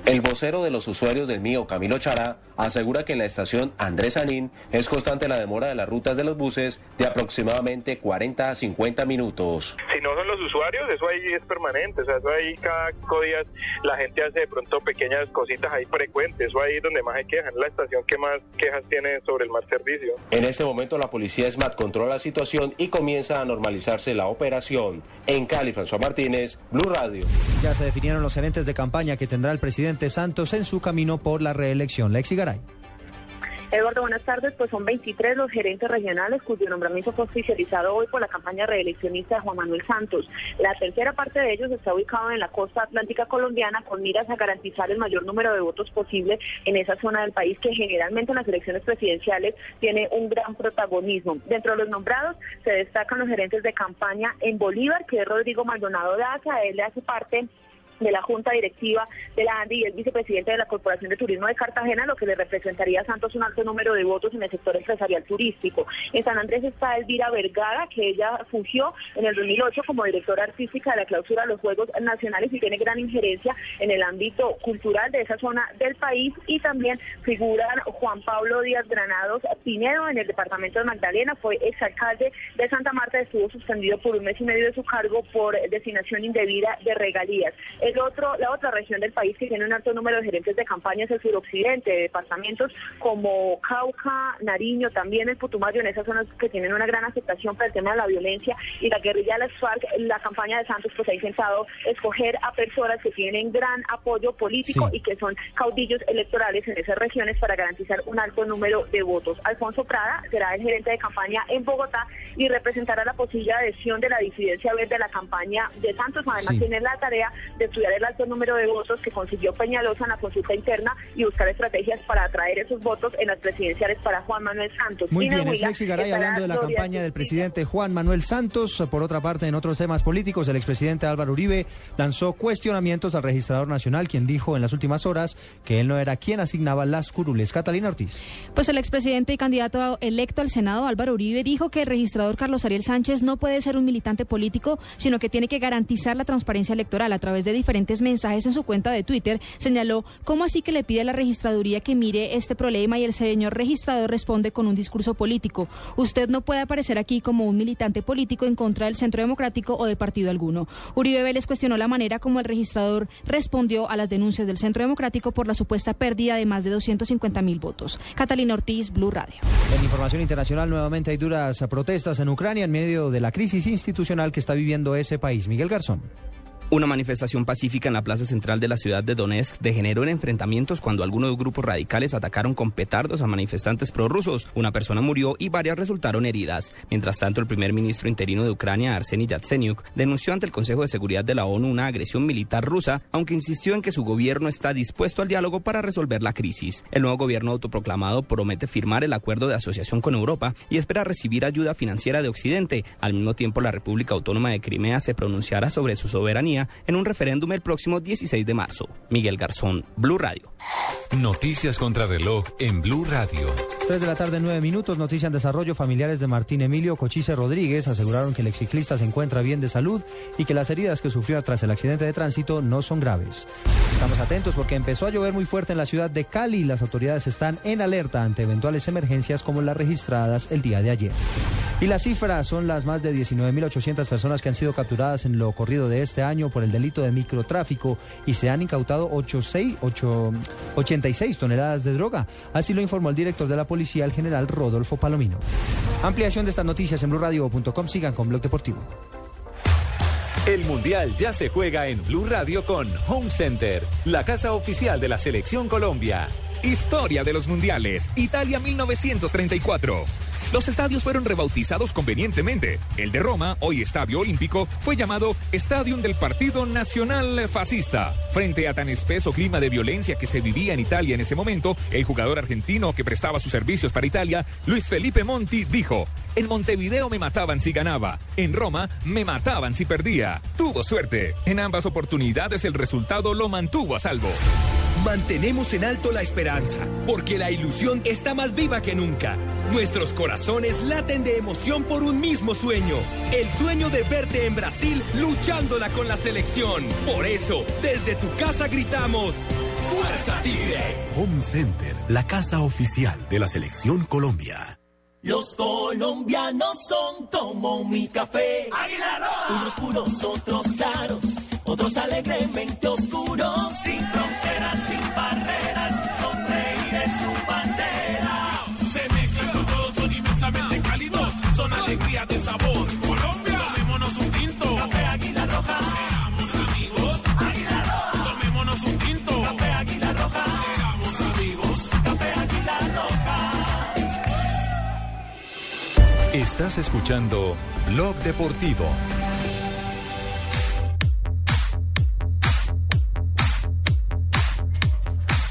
El vocero de los usuarios del mío, Camilo Chará, asegura que en la estación Andrés Anín es constante la demora de las rutas de los buses de aproximadamente 40 a 50 minutos. Si no son los usuarios, eso ahí es permanente, o sea, eso ahí cada día la gente hace de pronto pequeñas cositas ahí frecuentes, eso ahí es donde más hay quejas, en la estación que más quejas tiene sobre el mal servicio. En este momento la policía SMAT controla la situación y comienza a normalizarse la operación. En Cali, François Martínez, Blue Radio. Ya se definieron los gerentes de campaña que tendrá el presidente Santos en su camino por la reelección. Lexi Garay. Eduardo, buenas tardes. Pues son 23 los gerentes regionales cuyo nombramiento fue oficializado hoy por la campaña reeleccionista de Juan Manuel Santos. La tercera parte de ellos está ubicado en la costa atlántica colombiana con miras a garantizar el mayor número de votos posible en esa zona del país que generalmente en las elecciones presidenciales tiene un gran protagonismo. Dentro de los nombrados se destacan los gerentes de campaña en Bolívar, que es Rodrigo Maldonado Daza. Él le hace parte de la Junta Directiva de la ANDI y el vicepresidente de la Corporación de Turismo de Cartagena, lo que le representaría a Santos un alto número de votos en el sector empresarial turístico. En San Andrés está Elvira Vergara, que ella fungió en el 2008 como directora artística de la clausura de los Juegos Nacionales y tiene gran injerencia en el ámbito cultural de esa zona del país. Y también figuran Juan Pablo Díaz Granados Pinedo en el departamento de Magdalena, fue exalcalde de Santa Marta, estuvo suspendido por un mes y medio de su cargo por designación indebida de regalías. El otro, la otra región del país que tiene un alto número de gerentes de campaña es el suroccidente, departamentos como Cauca, Nariño, también el Putumayo, en esas zonas que tienen una gran aceptación para el tema de la violencia y la guerrilla de las FARC, la campaña de Santos pues ha intentado escoger a personas que tienen gran apoyo político y que son caudillos electorales en esas regiones para garantizar un alto número de votos. Alfonso Prada será el gerente de campaña en Bogotá y representará la posible adhesión de la disidencia verde a la campaña de Santos. Además tiene la tarea de estudiar el alto número de votos que consiguió Peñalosa en la consulta interna y buscar estrategias para atraer esos votos en las presidenciales para Juan Manuel Santos. Muy bien, es Lexi Garay hablando de la campaña del presidente Juan Manuel Santos. Por otra parte, en otros temas políticos, el expresidente Álvaro Uribe lanzó cuestionamientos al registrador nacional, quien dijo en las últimas horas que él no era quien asignaba las curules. Catalina Ortiz. Pues el expresidente y candidato electo al Senado, Álvaro Uribe, dijo que el registrador Carlos Ariel Sánchez no puede ser un militante político, sino que tiene que garantizar la transparencia electoral a través de diferentes mensajes en su cuenta de Twitter. Señaló, ¿cómo así que le pide a la registraduría que mire este problema y el señor registrador responde con un discurso político? Usted no puede aparecer aquí como un militante político en contra del Centro Democrático o de partido alguno. Uribe Vélez cuestionó la manera como el registrador respondió a las denuncias del Centro Democrático por la supuesta pérdida de más de 250 mil votos. Catalina Ortiz, Blue Radio. En información internacional, nuevamente hay duras protestas en Ucrania en medio de la crisis institucional que está viviendo ese país. Miguel Garzón. Una manifestación pacífica en la plaza central de la ciudad de Donetsk degeneró en enfrentamientos cuando algunos grupos radicales atacaron con petardos a manifestantes prorrusos. Una persona murió y varias resultaron heridas. Mientras tanto, el primer ministro interino de Ucrania, Arseny Yatsenyuk, denunció ante el Consejo de Seguridad de la ONU una agresión militar rusa, aunque insistió en que su gobierno está dispuesto al diálogo para resolver la crisis. El nuevo gobierno autoproclamado promete firmar el acuerdo de asociación con Europa y espera recibir ayuda financiera de Occidente. Al mismo tiempo, la República Autónoma de Crimea se pronunciará sobre su soberanía en un referéndum el próximo 16 de marzo. Miguel Garzón, Blue Radio. Noticias contra reloj en Blue Radio. 3 de la tarde, 9 minutos. Noticia en desarrollo. Familiares de Martín Emilio Cochise Rodríguez aseguraron que el exciclista se encuentra bien de salud y que las heridas que sufrió tras el accidente de tránsito no son graves. Estamos atentos porque empezó a llover muy fuerte en la ciudad de Cali y las autoridades están en alerta ante eventuales emergencias como las registradas el día de ayer. Y las cifras son las más de 19.800 personas que han sido capturadas en lo corrido de este año por el delito de microtráfico y se han incautado 86, 8 86 toneladas de droga. Así lo informó el director de la policía, el general Rodolfo Palomino. Ampliación de estas noticias en blurradio.com. Sigan con Blog Deportivo. El Mundial ya se juega en Blue Radio con Home Center, la casa oficial de la Selección Colombia. Historia de los Mundiales, Italia 1934. Los estadios fueron rebautizados convenientemente. El de Roma, hoy Estadio Olímpico, fue llamado Stadium del Partido Nacional Fascista. Frente a tan espeso clima de violencia que se vivía en Italia en ese momento, el jugador argentino que prestaba sus servicios para Italia, Luis Felipe Monti, dijo, en Montevideo me mataban si ganaba, en Roma me mataban si perdía. Tuvo suerte. En ambas oportunidades el resultado lo mantuvo a salvo. Mantenemos en alto la esperanza, porque la ilusión está más viva que nunca. Nuestros corazones laten de emoción por un mismo sueño, el sueño de verte en Brasil luchándola con la selección. Por eso, desde tu casa gritamos, ¡Fuerza Tigre! Home Center, la casa oficial de la Selección Colombia. Los colombianos son como mi café. Unos puros, otros claros, otros alegremente oscuros. Sin fronteras, sin alegría de sabor. Colombia, tomémonos un tinto. Café Águila Roja. Seamos amigos. Águila Roja. Tomémonos un tinto. Café Águila Roja. Seamos amigos. Café Águila Roja. Estás escuchando Blog Deportivo.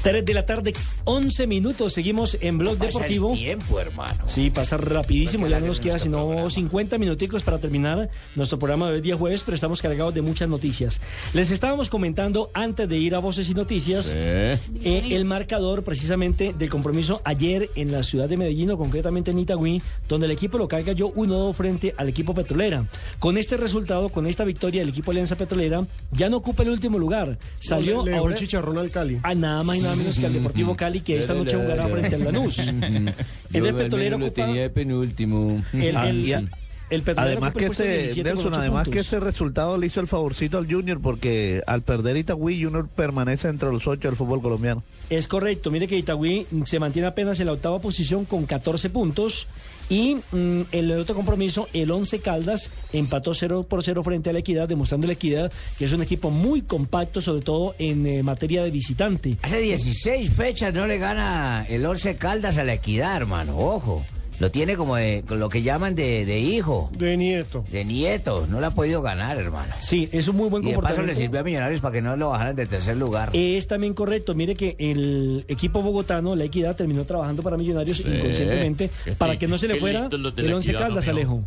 Tres de la tarde, 11 minutos. Seguimos en Blog Pasa el Deportivo. tiempo, hermano. Sí, pasa rapidísimo. Porque Ya no nos queda sino programa. 50 minuticos para terminar nuestro programa de hoy día jueves, pero estamos cargados de muchas noticias. Les estábamos comentando antes de ir a Voces y Noticias eh, el marcador precisamente del compromiso ayer en la ciudad de Medellín, o concretamente en Itagüí, donde el equipo local cayó 1-2 frente al equipo petrolera. Con este resultado, con esta victoria del equipo Alianza Petrolera, ya no ocupa el último lugar. Salió le, le ahora el chicharrón al Cali. a nada más y nada menos que al Deportivo Cali, que esta noche jugará frente al Lanús. El del petrolero lo tenía de penúltimo. El- Ah, el- el petrolero además que ese 17 con Nelson, además que puntos. ese resultado le hizo el favorcito al Junior porque al perder Itagüí Junior permanece entre los ocho del fútbol colombiano. Es correcto, mire que Itagüí se mantiene apenas en la octava posición con 14 puntos y mm, el otro compromiso el 11 Caldas empató 0 por 0 frente a la Equidad, demostrando la Equidad que es un equipo muy compacto, sobre todo en eh, materia de visitante. Hace 16 fechas no le gana el Once Caldas a la Equidad, hermano. Ojo. Lo tiene como de con lo que llaman de, de hijo. De nieto. De nieto. No lo ha podido ganar, hermano. Sí, es un muy buen Y de paso le comportamiento. sirvió a Millonarios para que no lo bajaran de tercer lugar. Es también correcto. Mire que el equipo bogotano, la Equidad, terminó trabajando para Millonarios Sí. inconscientemente para que no se le fuera el la 11 Equidad, Caldas. Alejo.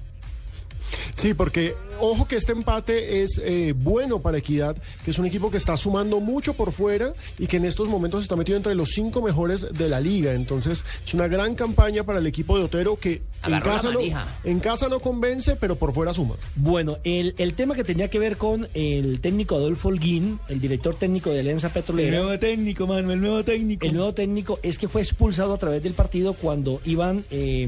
Sí, porque ojo que este empate es eh, bueno para Equidad, que es un equipo que está sumando mucho por fuera y que en estos momentos está metido entre los cinco mejores de la liga. Entonces es una gran campaña para el equipo de Otero que en casa, no, manija. en casa no convence, pero por fuera suma. Bueno, el, el tema que tenía que ver con el técnico Adolfo Holguín, el director técnico de Alianza Petrolera. El nuevo técnico, mano, el nuevo técnico. El nuevo técnico es que fue expulsado a través del partido cuando iban eh,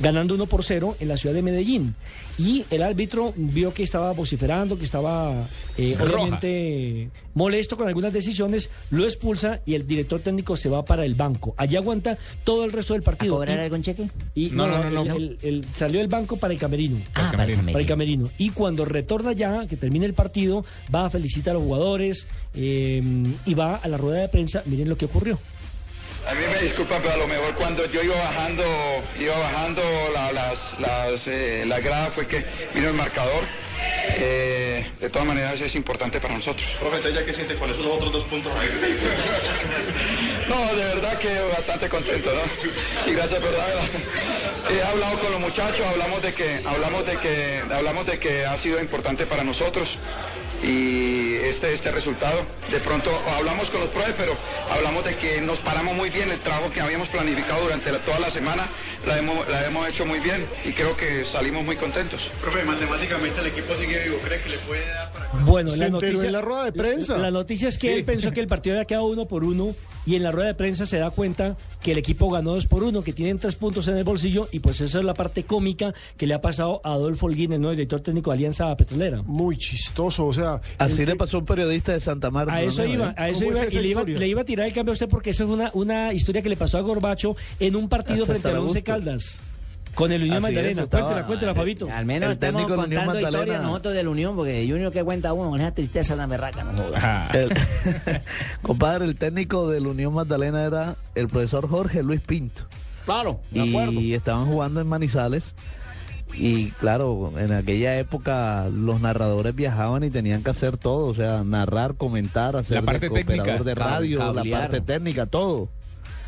ganando 1 por 0 en la ciudad de Medellín. Y el árbitro vio que estaba vociferando, que estaba eh, obviamente molesto con algunas decisiones, lo expulsa y el director técnico se va para el banco. Allí aguanta todo el resto del partido. cobrar Y- algún cheque? y No, no, no, no, el- no. el- el- salió del banco para el camerino. Ah, para el camerino. Para el camerino. Y cuando retorna ya, que termine el partido, va a felicitar a los jugadores eh, y va a la rueda de prensa. Miren lo que ocurrió. A mí me disculpan, pero a lo mejor cuando yo iba bajando, iba bajando la, las, las, eh, la grada fue que vino el marcador. Eh, de todas maneras es importante para nosotros. Profe, ¿ya qué siente con esos otros dos puntos? No, de verdad que bastante contento, ¿no? Y gracias, verdad. He hablado con los muchachos, hablamos de que, hablamos de que, hablamos de que ha sido importante para nosotros y este, este resultado. De pronto hablamos con los profes, pero hablamos de que nos paramos muy bien, el trabajo que habíamos planificado durante la- toda la semana la hemos, la hemos hecho muy bien y creo que salimos muy contentos. Profe, matemáticamente el equipo sigue vivo. ¿Cree que le puede dar para Bueno, la noticia, en la rueda de prensa. La noticia es que Sí. él pensó que el partido había quedado uno por uno y en la rueda de prensa se da cuenta que el equipo ganó dos por uno, que tienen tres puntos en el bolsillo y pues esa es la parte cómica que le ha pasado a Adolfo Holguín, el nuevo director técnico de Alianza Petrolera. Muy chistoso, o sea. Así le pasó a un periodista de Santa Marta. A eso ¿no? iba, a eso ¿Cómo iba es y le iba, le iba a tirar el cambio a usted porque esa es una, una historia que le pasó a Gorbacho en un partido A frente al Once. Caldas. Con el Unión Así Magdalena. cuéntela, cuéntela, Fabito. Al menos El estamos contando historias nosotros del Unión, porque Junior que cuenta uno con esa tristeza tan berraca, no. El- compadre, el técnico de la Unión Magdalena era el profesor Jorge Luis Pinto. Claro, de acuerdo. Y estaban jugando en Manizales. Y claro, en aquella época los narradores viajaban y tenían que hacer todo, o sea, narrar, comentar, hacer La parte de técnica. radio, la parte técnica, todo.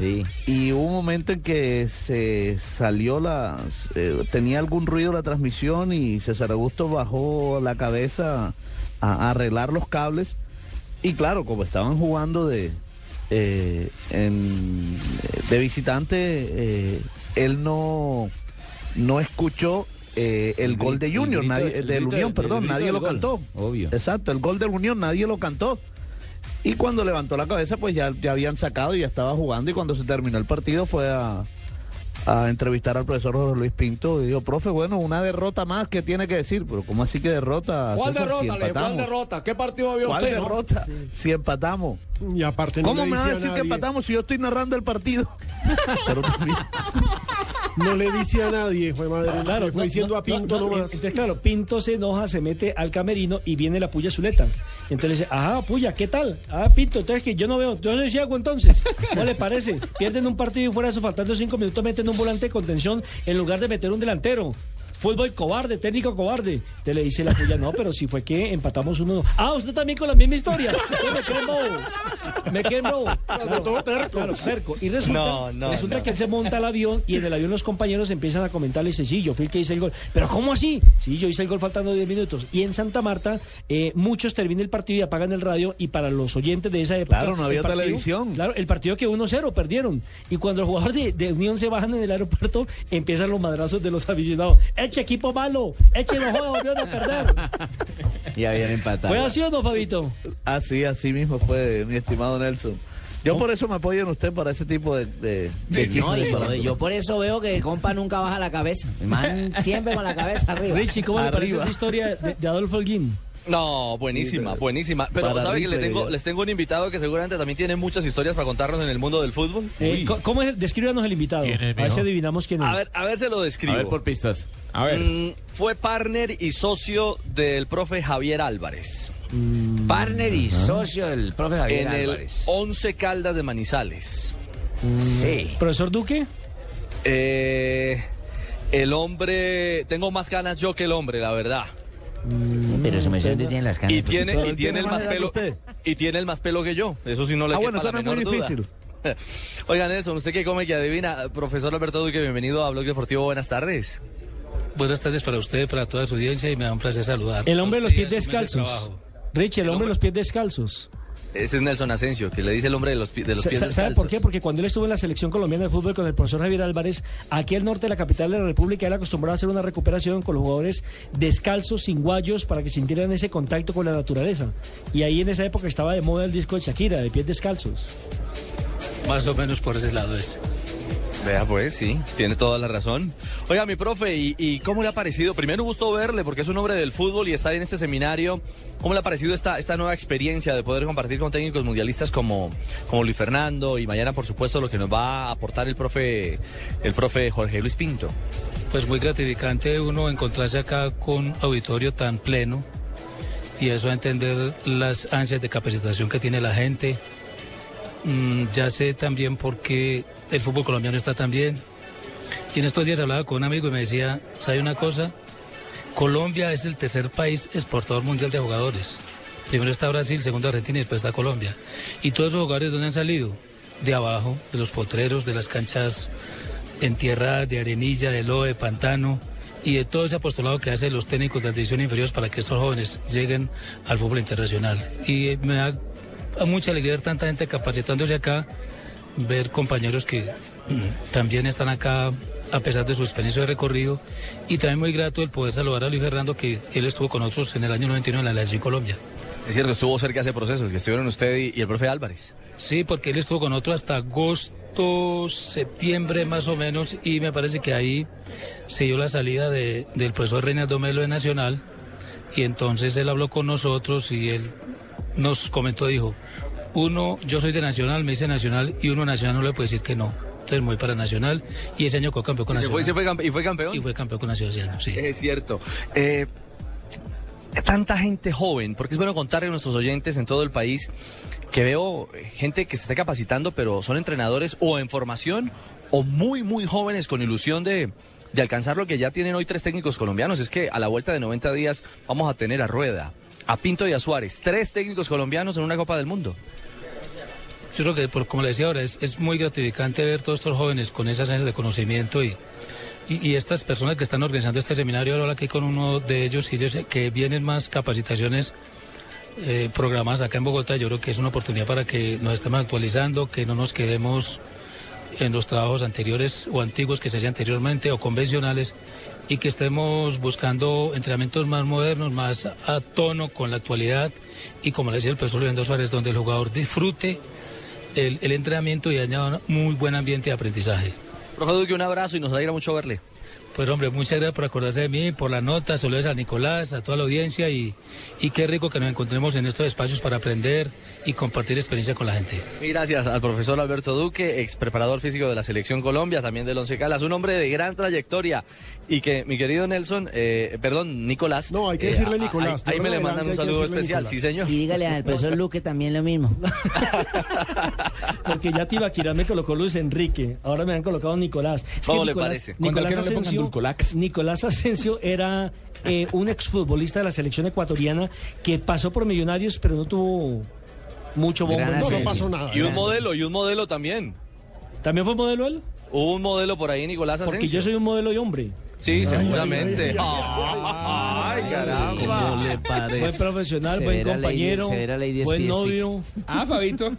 Sí. Y hubo un momento en que se salió la... eh, tenía algún ruido la transmisión y César Augusto bajó la cabeza a, a arreglar los cables. Y claro, como estaban jugando de, eh, en- de visitante, eh, él no, no escuchó eh, el, El gol de Junior, grito- nadie, el del grito Unión, perdón, nadie lo gol. cantó. Obvio. Exacto, el gol del Unión nadie lo cantó. Y cuando levantó la cabeza, pues ya, ya habían sacado y ya estaba jugando. Y cuando se terminó el partido, fue a, a entrevistar al profesor Jorge Luis Pinto. Y dijo, profe, bueno, una derrota más, ¿qué tiene que decir? Pero, ¿cómo así que derrota? ¿Cuál César, derrota, si le? ¿Cuál empatamos? derrota? ¿Qué partido vio ¿Cuál usted? no? derrota? Si empatamos. Y aparte no ¿Cómo me va a decir que empatamos si yo estoy narrando el partido? Pero también- No le dice a nadie, fue madre. Claro, le fue no, diciendo no, a Pinto no, no, nomás. Entonces, claro, Pinto se enoja, se mete al camerino y viene la puya Zuleta. Entonces le dice, ajá, puya, ¿qué tal? Ah, Pinto, entonces que yo no veo, yo soy ciego entonces. ¿No le parece? Pierden un partido y fuera de eso, faltando cinco minutos, meten un volante de contención en lugar de meter un delantero. Fútbol cobarde, técnico cobarde. Te le dice la puya, no, pero si fue que empatamos uno. Ah, usted también con la misma historia. Yo me quedé bobo. Me quedé bobo. Pero todo terco. Claro, terco. Y resulta, No, no, resulta no. que él se monta al avión y en el avión los compañeros empiezan a comentar, le dice, sí, yo fui el que hice el gol. Pero ¿cómo así? Sí, yo hice el gol faltando 10 minutos. Y en Santa Marta, eh, muchos terminan el partido y apagan el radio y para los oyentes de esa época... Claro, no había partido- televisión. Claro, el partido que 1-0 perdieron. Y cuando los jugadores de, de Unión se bajan en el aeropuerto, empiezan los madrazos de los aficionados. Eche equipo malo, eche no joda, volvieron a perder. Y habían empatado. ¿Fue así o no, Fabito? así, así mismo fue, mi estimado Nelson. Yo por eso me apoyo en usted para ese tipo de, de, de equipos No, yo, yo por eso veo que compa nunca baja la cabeza. El man siempre con la cabeza arriba. Richie, ¿cómo le parece Arriba. esa historia de, de Adolfo Holguín? No, buenísima, buenísima. Pero Para ¿sabe que les tengo, les tengo un invitado que seguramente también tiene muchas historias para contarnos en el mundo del fútbol? Eh, ¿Cómo es? Descríbanos el invitado. ¿Quién es, a ver si adivinamos quién es. A ver, a ver se lo describo. A ver, por pistas. A ver. Mm, fue partner y socio del profe Javier Álvarez Partner y socio del profe Javier en el Álvarez. 11 Caldas de Manizales. Sí. ¿Profesor Duque? Eh, el hombre, tengo más ganas yo que el hombre, la verdad. Pero se me dónde tienen las canas. Y tiene, Pero y tiene tiene el más pelo y tiene el más pelo que yo. Eso sí no le Ah, bueno, eso no es muy duda. difícil. Oiga, Nelson, usted que come que adivina, profesor Alberto Duque, bienvenido a Blog Deportivo. Buenas tardes. Buenas tardes para usted, para toda su audiencia y me da un placer saludar. El hombre de los pies su descalzos. Richie, el hombre de los pies descalzos. Ese es Nelson Asensio, que le dice el hombre de los, de los pies sa- ¿Sabe descalzos. por qué? Porque cuando él estuvo en la selección colombiana de fútbol con el profesor Javier Álvarez, aquí al norte de la capital de la República, él acostumbraba a hacer una recuperación con los jugadores descalzos, sin guayos, para que sintieran ese contacto con la naturaleza. Y ahí en esa época estaba de moda el disco de Shakira, de pies descalzos. Más o menos por ese lado es. Vea pues, sí, tiene toda la razón. Oiga, mi profe, ¿y, y cómo le ha parecido? Primero un gusto verle, porque es un hombre del fútbol y está en este seminario. ¿Cómo le ha parecido esta, esta nueva experiencia de poder compartir con técnicos mundialistas como, como Luis Fernando y mañana, por supuesto, lo que nos va a aportar el profe, el profe Jorge Luis Pinto? Pues muy gratificante uno encontrarse acá con auditorio tan pleno y eso a entender las ansias de capacitación que tiene la gente. Mm, ya sé también por qué el fútbol colombiano está tan bien. Y en estos días hablaba con un amigo y me decía, ¿sabe una cosa? Colombia es el tercer país exportador mundial de jugadores. Primero está Brasil, segundo Argentina y después está Colombia. Y todos esos jugadores, ¿dónde han salido? De abajo, de los potreros, de las canchas en tierra, de arenilla, de lodo, de pantano. y de todo ese apostolado que hacen los técnicos de división inferiores para que estos jóvenes lleguen al fútbol internacional. Y me da mucha alegría ver tanta gente capacitándose acá, ver compañeros que mm, también están acá a pesar de su experiencia de recorrido y también muy grato el poder saludar a Luis Fernando que él estuvo con nosotros en el año 99 en la Selección Colombia. Es cierto, estuvo cerca de ese proceso, que estuvieron usted y, y el profe Álvarez. Sí, porque él estuvo con nosotros hasta agosto, septiembre más o menos y me parece que ahí se dio la salida de- del profesor Reinaldo Melo de Nacional y entonces él habló con nosotros y él nos comentó, dijo, uno, yo soy de Nacional, me dice Nacional y uno Nacional no le puede decir que no. Entonces me voy para Nacional y ese año quedó campeón con ¿Y se fue- Nacional. y se fue y fue campeón? Y fue campeón con Nacional, ese año, sí. Es cierto. Eh, tanta gente joven, porque es bueno contarle a nuestros oyentes en todo el país que veo gente que se está capacitando, pero son entrenadores o en formación o muy, muy jóvenes con ilusión de, de alcanzar lo que ya tienen hoy tres técnicos colombianos. Es que a la vuelta de 90 días vamos a tener a Rueda, a Pinto y a Suárez, tres técnicos colombianos en una Copa del Mundo. Yo creo que, como le decía ahora, es, muy gratificante ver todos estos jóvenes con esas ansias de conocimiento y, estas personas que están organizando este seminario. Ahora aquí con uno de ellos y ellos que vienen más capacitaciones eh, programadas acá en Bogotá. Yo creo que es una oportunidad para que nos estemos actualizando, que no nos quedemos en los trabajos anteriores o antiguos que se hacían anteriormente o convencionales y que estemos buscando entrenamientos más modernos, más a tono con la actualidad y como le decía el profesor Leandro Suárez, donde el jugador disfrute el, el entrenamiento y añada un muy buen ambiente de aprendizaje. Profe Duque, un abrazo y nos alegra mucho verle. Pues hombre, muchas gracias por acordarse de mí, por la nota, saludos a Nicolás, a toda la audiencia y, y qué rico que nos encontremos en estos espacios para aprender y compartir experiencia con la gente. Y gracias al profesor Alberto Duque, ex preparador físico de la Selección Colombia, también del Once Caldas, un hombre de gran trayectoria y que mi querido Nelson, eh, perdón, Nicolás. No, hay que decirle Nicolás, Ahí, me le mandan un saludo especial, Nicolás. sí señor. Y dígale al profesor Luque también lo mismo. Porque ya Tibaquirá me colocó Luis Enrique, ahora me han colocado Nicolás. Es ¿Cómo le Nicolás- parece? Nicolás Asensio, Nicolás Asensio era eh, un exfutbolista de la selección ecuatoriana que pasó por Millonarios, pero no tuvo mucho bombo. Gran. Y un modelo, y un modelo también. ¿También fue modelo él? Hubo un modelo por ahí, Nicolás Asensio. Porque yo soy un modelo y hombre. Sí, seguramente. Ay, caramba. ¿Cómo le parece? Buen profesional, buen Severa compañero, lady- buen Spiestic. novio. Ah, Fabito.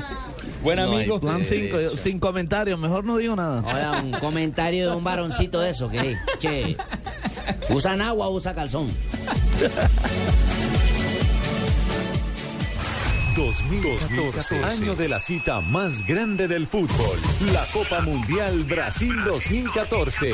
Buen No amigo. Plan cinco, sin comentarios, mejor no digo nada. Ahora, un comentario de un varoncito de eso, que, che, ¿usan agua o usa calzón? 2014, año de la cita más grande del fútbol, la Copa Mundial Brasil 2014.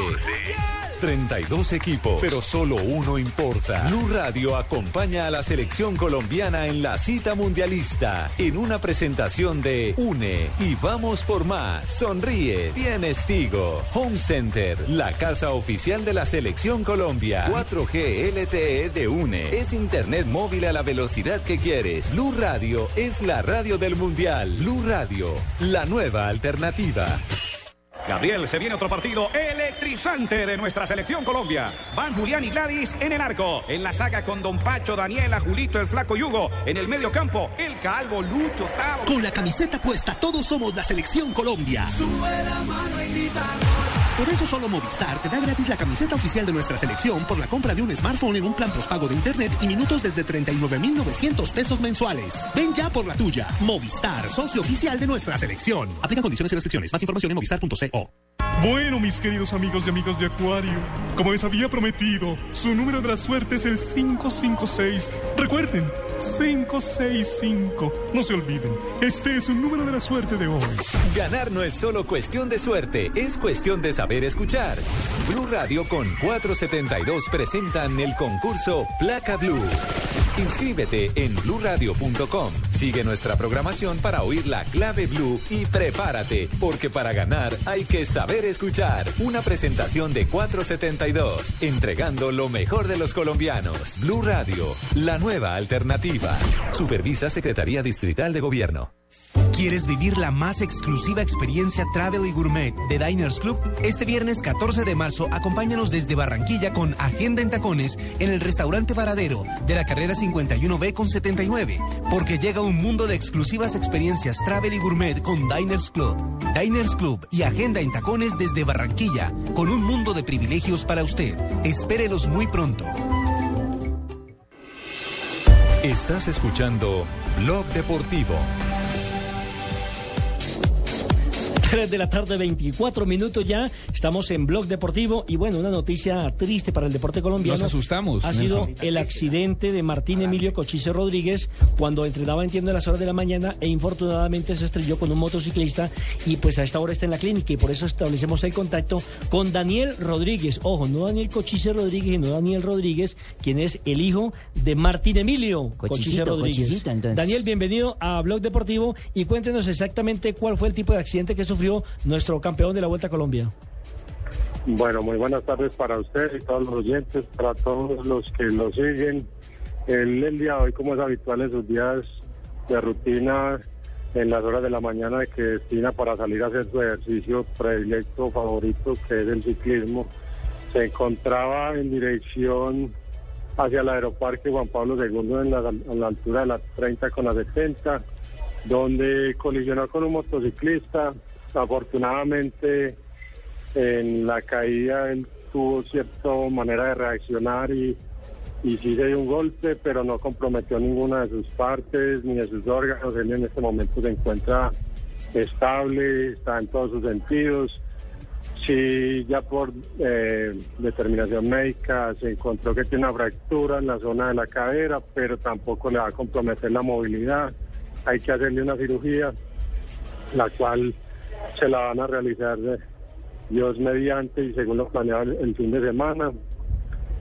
32 equipos, pero solo uno importa. Blue Radio acompaña a la selección colombiana en la cita mundialista en una presentación de Une y vamos por más. Sonríe, tienes Tigo. Home Center, la casa oficial de la selección Colombia. 4G LTE de Une. Es internet móvil a la velocidad que quieres. Blue Radio es la radio del mundial. Blue Radio, la nueva alternativa. Gabriel, se viene otro partido electrizante de nuestra selección Colombia. Van Julián y Gladys en el arco. En la saga con Don Pacho, Daniela, Julito, el Flaco Yugo. En el medio campo, el Calvo, Lucho, Tavo. Con la camiseta puesta, todos somos la selección Colombia. Por eso solo Movistar te da gratis la camiseta oficial de nuestra selección por la compra de un smartphone en un plan postpago de internet y minutos desde 39,900 pesos mensuales. Ven ya por la tuya. Movistar, socio oficial de nuestra selección. Aplica condiciones y restricciones. Más información en movistar.co. Bueno, mis queridos amigos y amigas de Acuario, como les había prometido, su número de la suerte es el 556. Recuerden, 565. No se olviden, este es un número de la suerte de hoy. Ganar no es solo cuestión de suerte, es cuestión de saber escuchar. Blue Radio con 472 presentan el concurso Placa Blue. Inscríbete en bluradio.com. Sigue nuestra programación para oír la clave Blue y prepárate, porque para ganar hay que saber escuchar. Una presentación de 472, entregando lo mejor de los colombianos. Blue Radio, la nueva alternativa. Supervisa Secretaría Distrital de Gobierno. ¿Quieres vivir la más exclusiva experiencia Travel y Gourmet de Diners Club? Este viernes 14 de marzo, acompáñanos desde Barranquilla con Agenda en Tacones en el restaurante Varadero de la carrera 51B con 79, porque llega un mundo de exclusivas experiencias Travel y Gourmet con Diners Club. Diners Club y Agenda en Tacones desde Barranquilla, con un mundo de privilegios para usted. Espérelos muy pronto. Estás escuchando Blog Deportivo. 3 de la tarde, 24 minutos ya. Estamos en Blog Deportivo y bueno, una noticia triste para el deporte colombiano. Nos asustamos, Ha sido Nelson. el accidente de Martín Emilio Cochise Rodríguez cuando entrenaba entiendo en las horas de la mañana e infortunadamente se estrelló con un motociclista y pues a esta hora está en la clínica y por eso establecemos el contacto con Daniel Rodríguez. Ojo, no Daniel Cochise Rodríguez, sino Daniel Rodríguez, quien es el hijo de Martín Emilio Cochise Rodríguez. Daniel, bienvenido a Blog Deportivo y cuéntenos exactamente cuál fue el tipo de accidente que sufrió nuestro campeón de la Vuelta a Colombia. Bueno, muy buenas tardes para usted y todos los oyentes, para todos los que lo siguen. El, el día de hoy, como es habitual en sus días de rutina, en las horas de la mañana que destina para salir a hacer su ejercicio predilecto, favorito, que es el ciclismo, se encontraba en dirección hacia el aeroparque Juan Pablo II en la, a la altura de la 30 con la 70, donde colisionó con un motociclista. Afortunadamente, en la caída él tuvo cierta manera de reaccionar y, y sí se dio un golpe, pero no comprometió ninguna de sus partes ni de sus órganos. Él en este momento se encuentra estable, está en todos sus sentidos. Sí, ya por eh, determinación médica se encontró que tiene una fractura en la zona de la cadera, pero tampoco le va a comprometer la movilidad. Hay que hacerle una cirugía, la cual se la van a realizar eh, Dios mediante y según lo planeado el, fin de semana.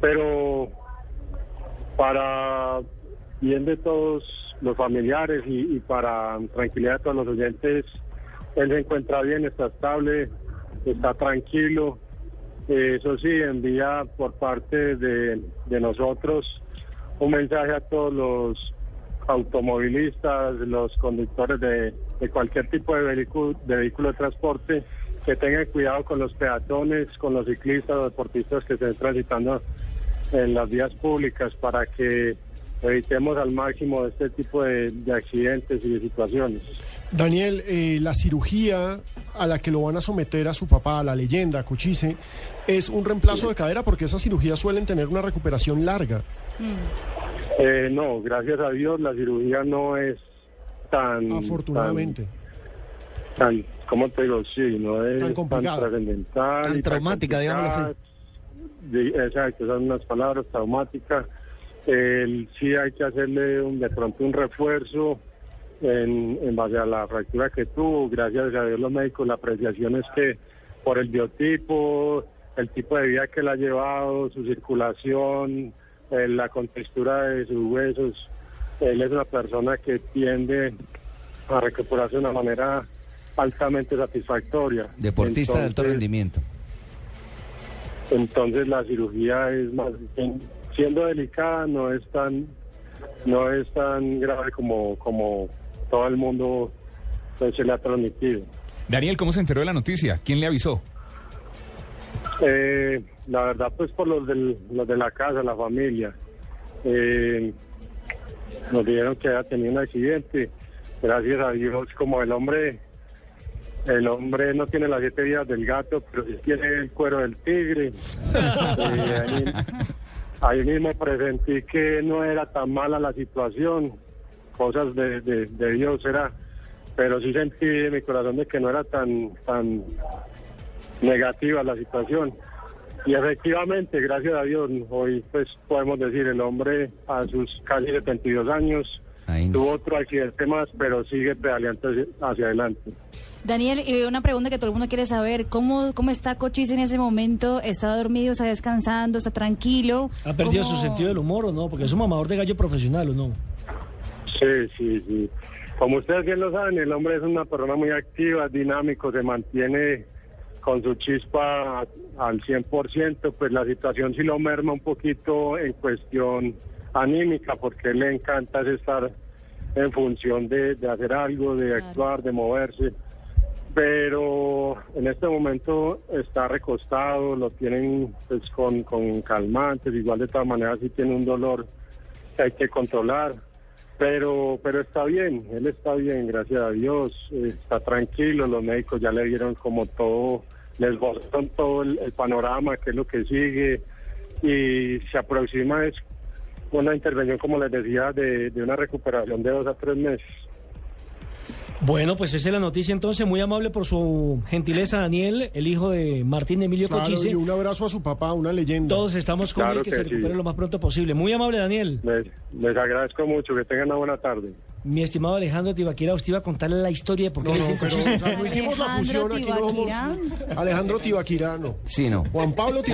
Pero para bien de todos los familiares y, para tranquilidad de todos los oyentes, él se encuentra bien, está estable, está tranquilo. Eh, eso sí, envía por parte de nosotros un mensaje a todos los automovilistas, los conductores de, de cualquier tipo de vehículo, de vehículo de transporte, que tengan cuidado con los peatones, con los ciclistas o deportistas que estén transitando en las vías públicas para que evitemos al máximo este tipo de, de accidentes y de situaciones. Daniel, eh, la cirugía a la que lo van a someter a su papá, a la leyenda, Cochise, es un reemplazo de cadera porque esas cirugías suelen tener una recuperación larga. Eh, no, gracias a Dios la cirugía no es tan... Afortunadamente. Tan, tan ¿cómo te digo? Sí, no es Tan tan, complicada. trascendental. Tan traumática, digámoslo así. exacto, son unas palabras traumáticas. El- sí hay que hacerle un, de pronto un refuerzo en, en base a la fractura que tuvo. Gracias a Dios los médicos, la apreciación es que por el biotipo, el tipo de vida que él ha llevado, su circulación, eh, la contextura de sus huesos, él es una persona que tiende a recuperarse de una manera altamente satisfactoria. Deportista de alto rendimiento. entonces la cirugía es más siendo delicada no es tan no es tan grave como como todo el mundo pues, se le ha transmitido. Daniel, ¿cómo se enteró de la noticia? ¿Quién le avisó? Eh, la verdad pues por los, del, los de la casa, la familia. Eh, nos dijeron que había tenido un accidente. Gracias a Dios, como el hombre el hombre no tiene las siete vidas del gato, pero sí tiene el cuero del tigre. Eh, ahí, ahí mismo presentí que no era tan mala la situación, cosas de, de- de Dios era, pero sí sentí en mi corazón de que no era tan tan negativa la situación. Y efectivamente, gracias a Dios, hoy pues podemos decir, el hombre a sus casi 72 años tuvo otro accidente más, pero sigue pedaleando hacia, hacia adelante. Daniel, y una pregunta que todo el mundo quiere saber, ¿cómo, cómo está Cochise en ese momento? ¿Está dormido, está descansando, está tranquilo? ¿Ha perdido ¿Cómo- su sentido del humor o no? Porque es un mamador de gallo profesional o no. Sí, sí, sí. Como ustedes bien lo saben, el hombre es una persona muy activa, dinámico, se mantiene con su chispa al 100%, pues la situación sí lo merma un poquito en cuestión anímica, porque le encanta es estar en función de, de hacer algo, de actuar, de moverse. Pero en este momento está recostado, lo tienen pues con, con calmantes, igual de todas maneras si tiene un dolor que hay que controlar. Pero, pero está bien, él está bien, gracias a Dios, está tranquilo, los médicos ya le dieron como todo, les mostraron todo el, el panorama, qué es lo que sigue, y se aproxima es una intervención, como les decía, de, de una recuperación de dos a tres meses. Bueno, pues esa es la noticia entonces. Muy amable por su gentileza, Daniel, el hijo de Martín Emilio Claro, Cochise. y un abrazo a su papá, una leyenda. Todos estamos con Claro él, que, que se sí. recupere lo más pronto posible. Muy amable, Daniel. Les, les agradezco mucho, que tengan una buena tarde. Mi estimado Alejandro Tibaquira, usted iba a contarle la historia de por qué No, no, pero no hicimos la fusión aquí, no somos Alejandro Tibaquirano. Sí, no. Juan Pablo que-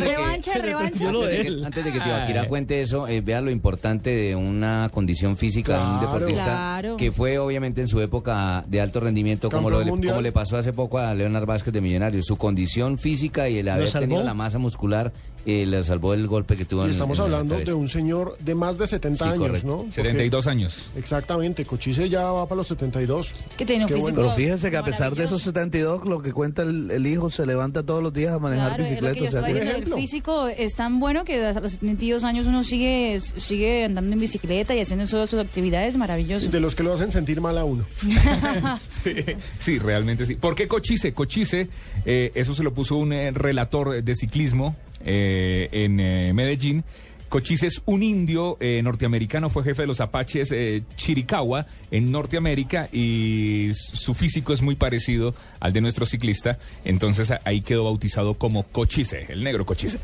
Revancha, revancha. Antes de que, Tibaquirá cuente eso, eh, vea lo importante de una condición física de un deportista Claro. que fue obviamente en su época de alto rendimiento, como, lo, como le pasó hace poco a Leonard Vázquez de Millonarios. Su condición física y el haber tenido la masa muscular eh, le salvó el golpe que tuvo Y en estamos en hablando de un señor de más de 70 Sí, años, correcto. ¿no? Porque- 72 años. Exactamente, Cochise ya va para los 72. Que tiene un Qué físico Pero fíjese que a pesar de esos 72, lo que cuenta el, el hijo, se levanta todos los días a manejar Claro, es lo que bicicleta. yo o sea estaba que- diciendo, el físico es tan bueno que a los 72 años uno sigue sigue andando en bicicleta y haciendo todas sus actividades, maravilloso. De los que lo hacen sentir mal a uno. Sí, sí, realmente sí. ¿Por qué Cochise? Cochise, eh, eso se lo puso un eh, relator de ciclismo eh, en eh, Medellín. Cochise es un indio eh, norteamericano, fue jefe de los apaches eh, Chiricahua en Norteamérica y su físico es muy parecido al de nuestro ciclista. Entonces ahí quedó bautizado como Cochise, el negro Cochise.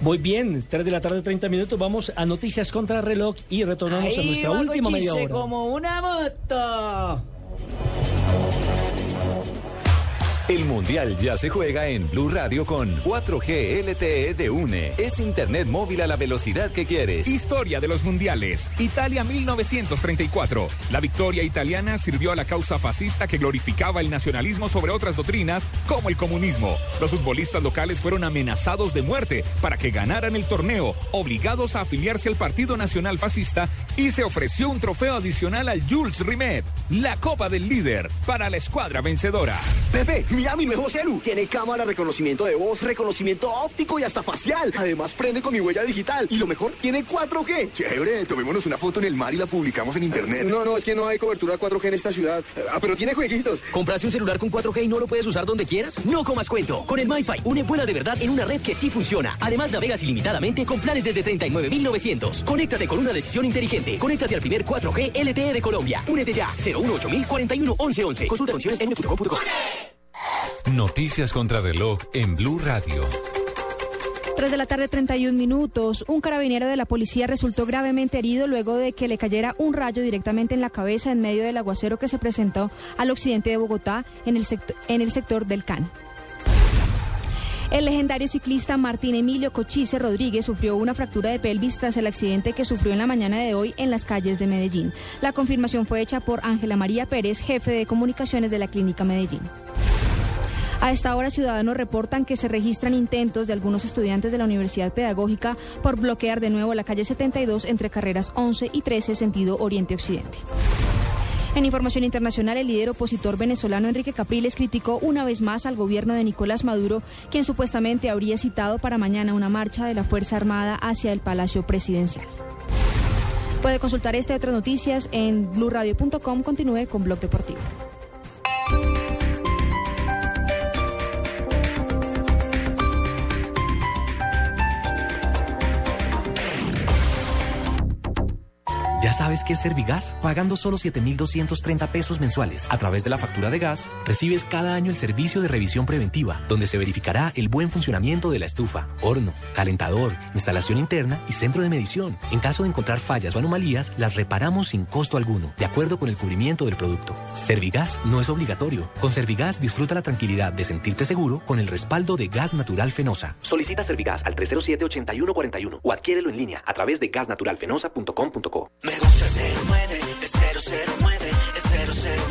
Muy bien, 3 de la tarde, 30 minutos. Vamos a Noticias contra reloj y retornamos a nuestra va última media Cochise hora. como una moto. El Mundial ya se juega en Blue Radio con 4G LTE de UNE. Es Internet móvil a la velocidad que quieres. Historia de los mundiales. Italia 1934. La victoria italiana sirvió a la causa fascista que glorificaba el nacionalismo sobre otras doctrinas como el comunismo. Los futbolistas locales fueron amenazados de muerte para que ganaran el torneo, obligados a afiliarse al Partido Nacional Fascista y se ofreció un trofeo adicional al Jules Rimet, la Copa del Líder, para la escuadra vencedora. Pepe, mira mi nuevo celu. Tiene cámara, reconocimiento de voz, reconocimiento óptico y hasta facial. Además, prende con mi huella digital. Y lo mejor, tiene 4G. Chévere, tomémonos una foto en el mar y la publicamos en internet. No, no, es que no hay cobertura 4G en esta ciudad. Ah, pero tiene jueguitos. ¿Compraste un celular con 4G y no lo puedes usar donde quieras? No comas cuento. Con el MyFi, une vuela de verdad en una red que sí funciona. Además, navegas ilimitadamente con planes desde 39,900. Conéctate con una decisión inteligente. Conéctate al primer 4G LTE de Colombia. Únete ya. 018 41 1111. Consulta condiciones en .com.co. Noticias contra reloj en Blue Radio. 3 de la tarde, 31 minutos. Un carabinero de la policía resultó gravemente herido luego de que le cayera un rayo directamente en la cabeza en medio del aguacero que se presentó al occidente de Bogotá, en el, sect- en el sector del CAN. El legendario ciclista Martín Emilio Cochise Rodríguez sufrió una fractura de pelvis tras el accidente que sufrió en la mañana de hoy en las calles de Medellín. La confirmación fue hecha por Ángela María Pérez, jefe de comunicaciones de la Clínica Medellín. A esta hora, ciudadanos reportan que se registran intentos de algunos estudiantes de la Universidad Pedagógica por bloquear de nuevo la calle 72 entre carreras 11 y 13, sentido oriente-occidente. En información internacional, el líder opositor venezolano Enrique Capriles criticó una vez más al gobierno de Nicolás Maduro, quien supuestamente habría citado para mañana una marcha de la Fuerza Armada hacia el Palacio Presidencial. Puede consultar esta y otras noticias en blurradio.com. Continúe con Blog Deportivo. ¿Ya sabes qué es Servigas? Pagando solo 7,230 pesos mensuales a través de la factura de gas, recibes cada año el servicio de revisión preventiva, donde se verificará el buen funcionamiento de la estufa, horno, calentador, instalación interna y centro de medición. En caso de encontrar fallas o anomalías, las reparamos sin costo alguno, de acuerdo con el cubrimiento del producto. Servigas no es obligatorio. Con Servigas disfruta la tranquilidad de sentirte seguro con el respaldo de Gas Natural Fenosa. Solicita Servigas al 307-8141 o adquiérelo en línea a través de gasnaturalfenosa.com.co. Me gusta el 09, es 009, es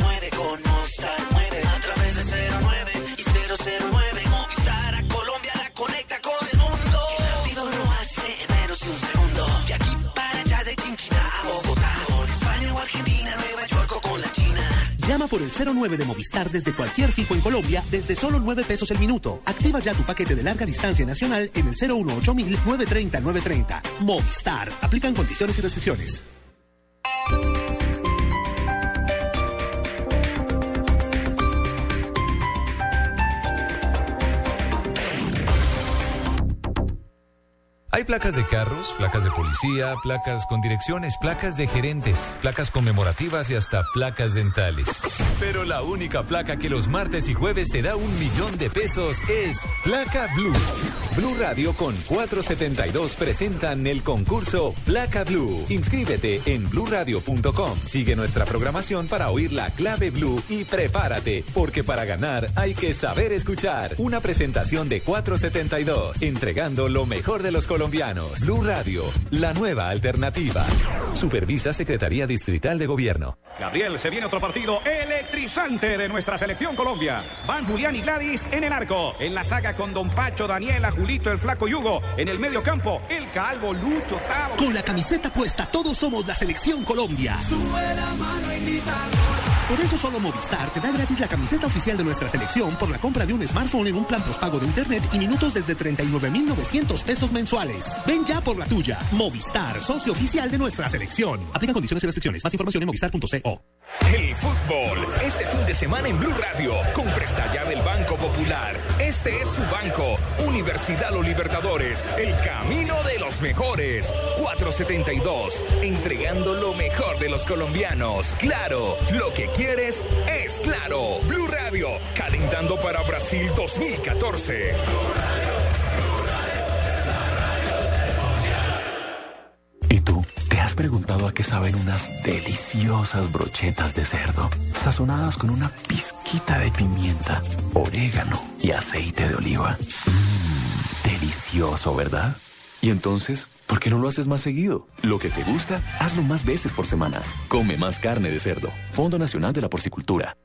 009 con Movistar 9. A través de 09 y 009, Movistar a Colombia la conecta con el mundo. Y rápido lo hace en menos de un segundo. De aquí para allá de Chinchina a Bogotá. Llama por el 09 de Movistar desde cualquier fijo en Colombia desde solo 9 pesos el minuto. Activa ya tu paquete de larga distancia nacional en el 018 930 930. Movistar. Aplican condiciones y restricciones. Hay placas de carros, placas de policía, placas con direcciones, placas de gerentes, placas conmemorativas y hasta placas dentales. Pero la única placa que los martes y jueves te da un millón de pesos es Placa Blue. Blue Radio con 472 presentan el concurso Placa Blue. Inscríbete en bluradio.com. Sigue nuestra programación para oír la clave Blue y prepárate, porque para ganar hay que saber escuchar. Una presentación de 472, entregando lo mejor de los colombianos. Blue Radio, la nueva alternativa. Supervisa Secretaría Distrital de Gobierno. Gabriel, se viene otro partido electrizante de nuestra selección Colombia. Van Julián y Gladys en el arco. En la saga con Don Pacho, Daniela, Julito, el Flaco Yugo. En el medio campo, el Calvo, Lucho, Tavo. Con la camiseta puesta, todos somos la selección Colombia. Sube la mano y grita Por eso solo Movistar te da gratis la camiseta oficial de nuestra selección por la compra de un smartphone en un plan postpago de internet y minutos desde 39,900 pesos mensuales. Ven ya por la tuya. Movistar, socio oficial de nuestra selección. Aplica condiciones y restricciones. Más información en movistar.co. El fútbol, este fin de semana en Blue Radio, con presta ya del Banco Popular. Este es su banco, Universidad Los Libertadores, el camino de los mejores. 472, entregando lo mejor de los colombianos. Claro, lo que quieres es claro. Blue Radio, calentando para Brasil 2014. Has preguntado a qué saben unas deliciosas brochetas de cerdo, sazonadas con una pizquita de pimienta, orégano y aceite de oliva? Mmm, delicioso, ¿verdad? Y entonces, ¿por qué no lo haces más seguido? Lo que te gusta, hazlo más veces por semana. Come más carne de cerdo. Fondo Nacional de la Porcicultura.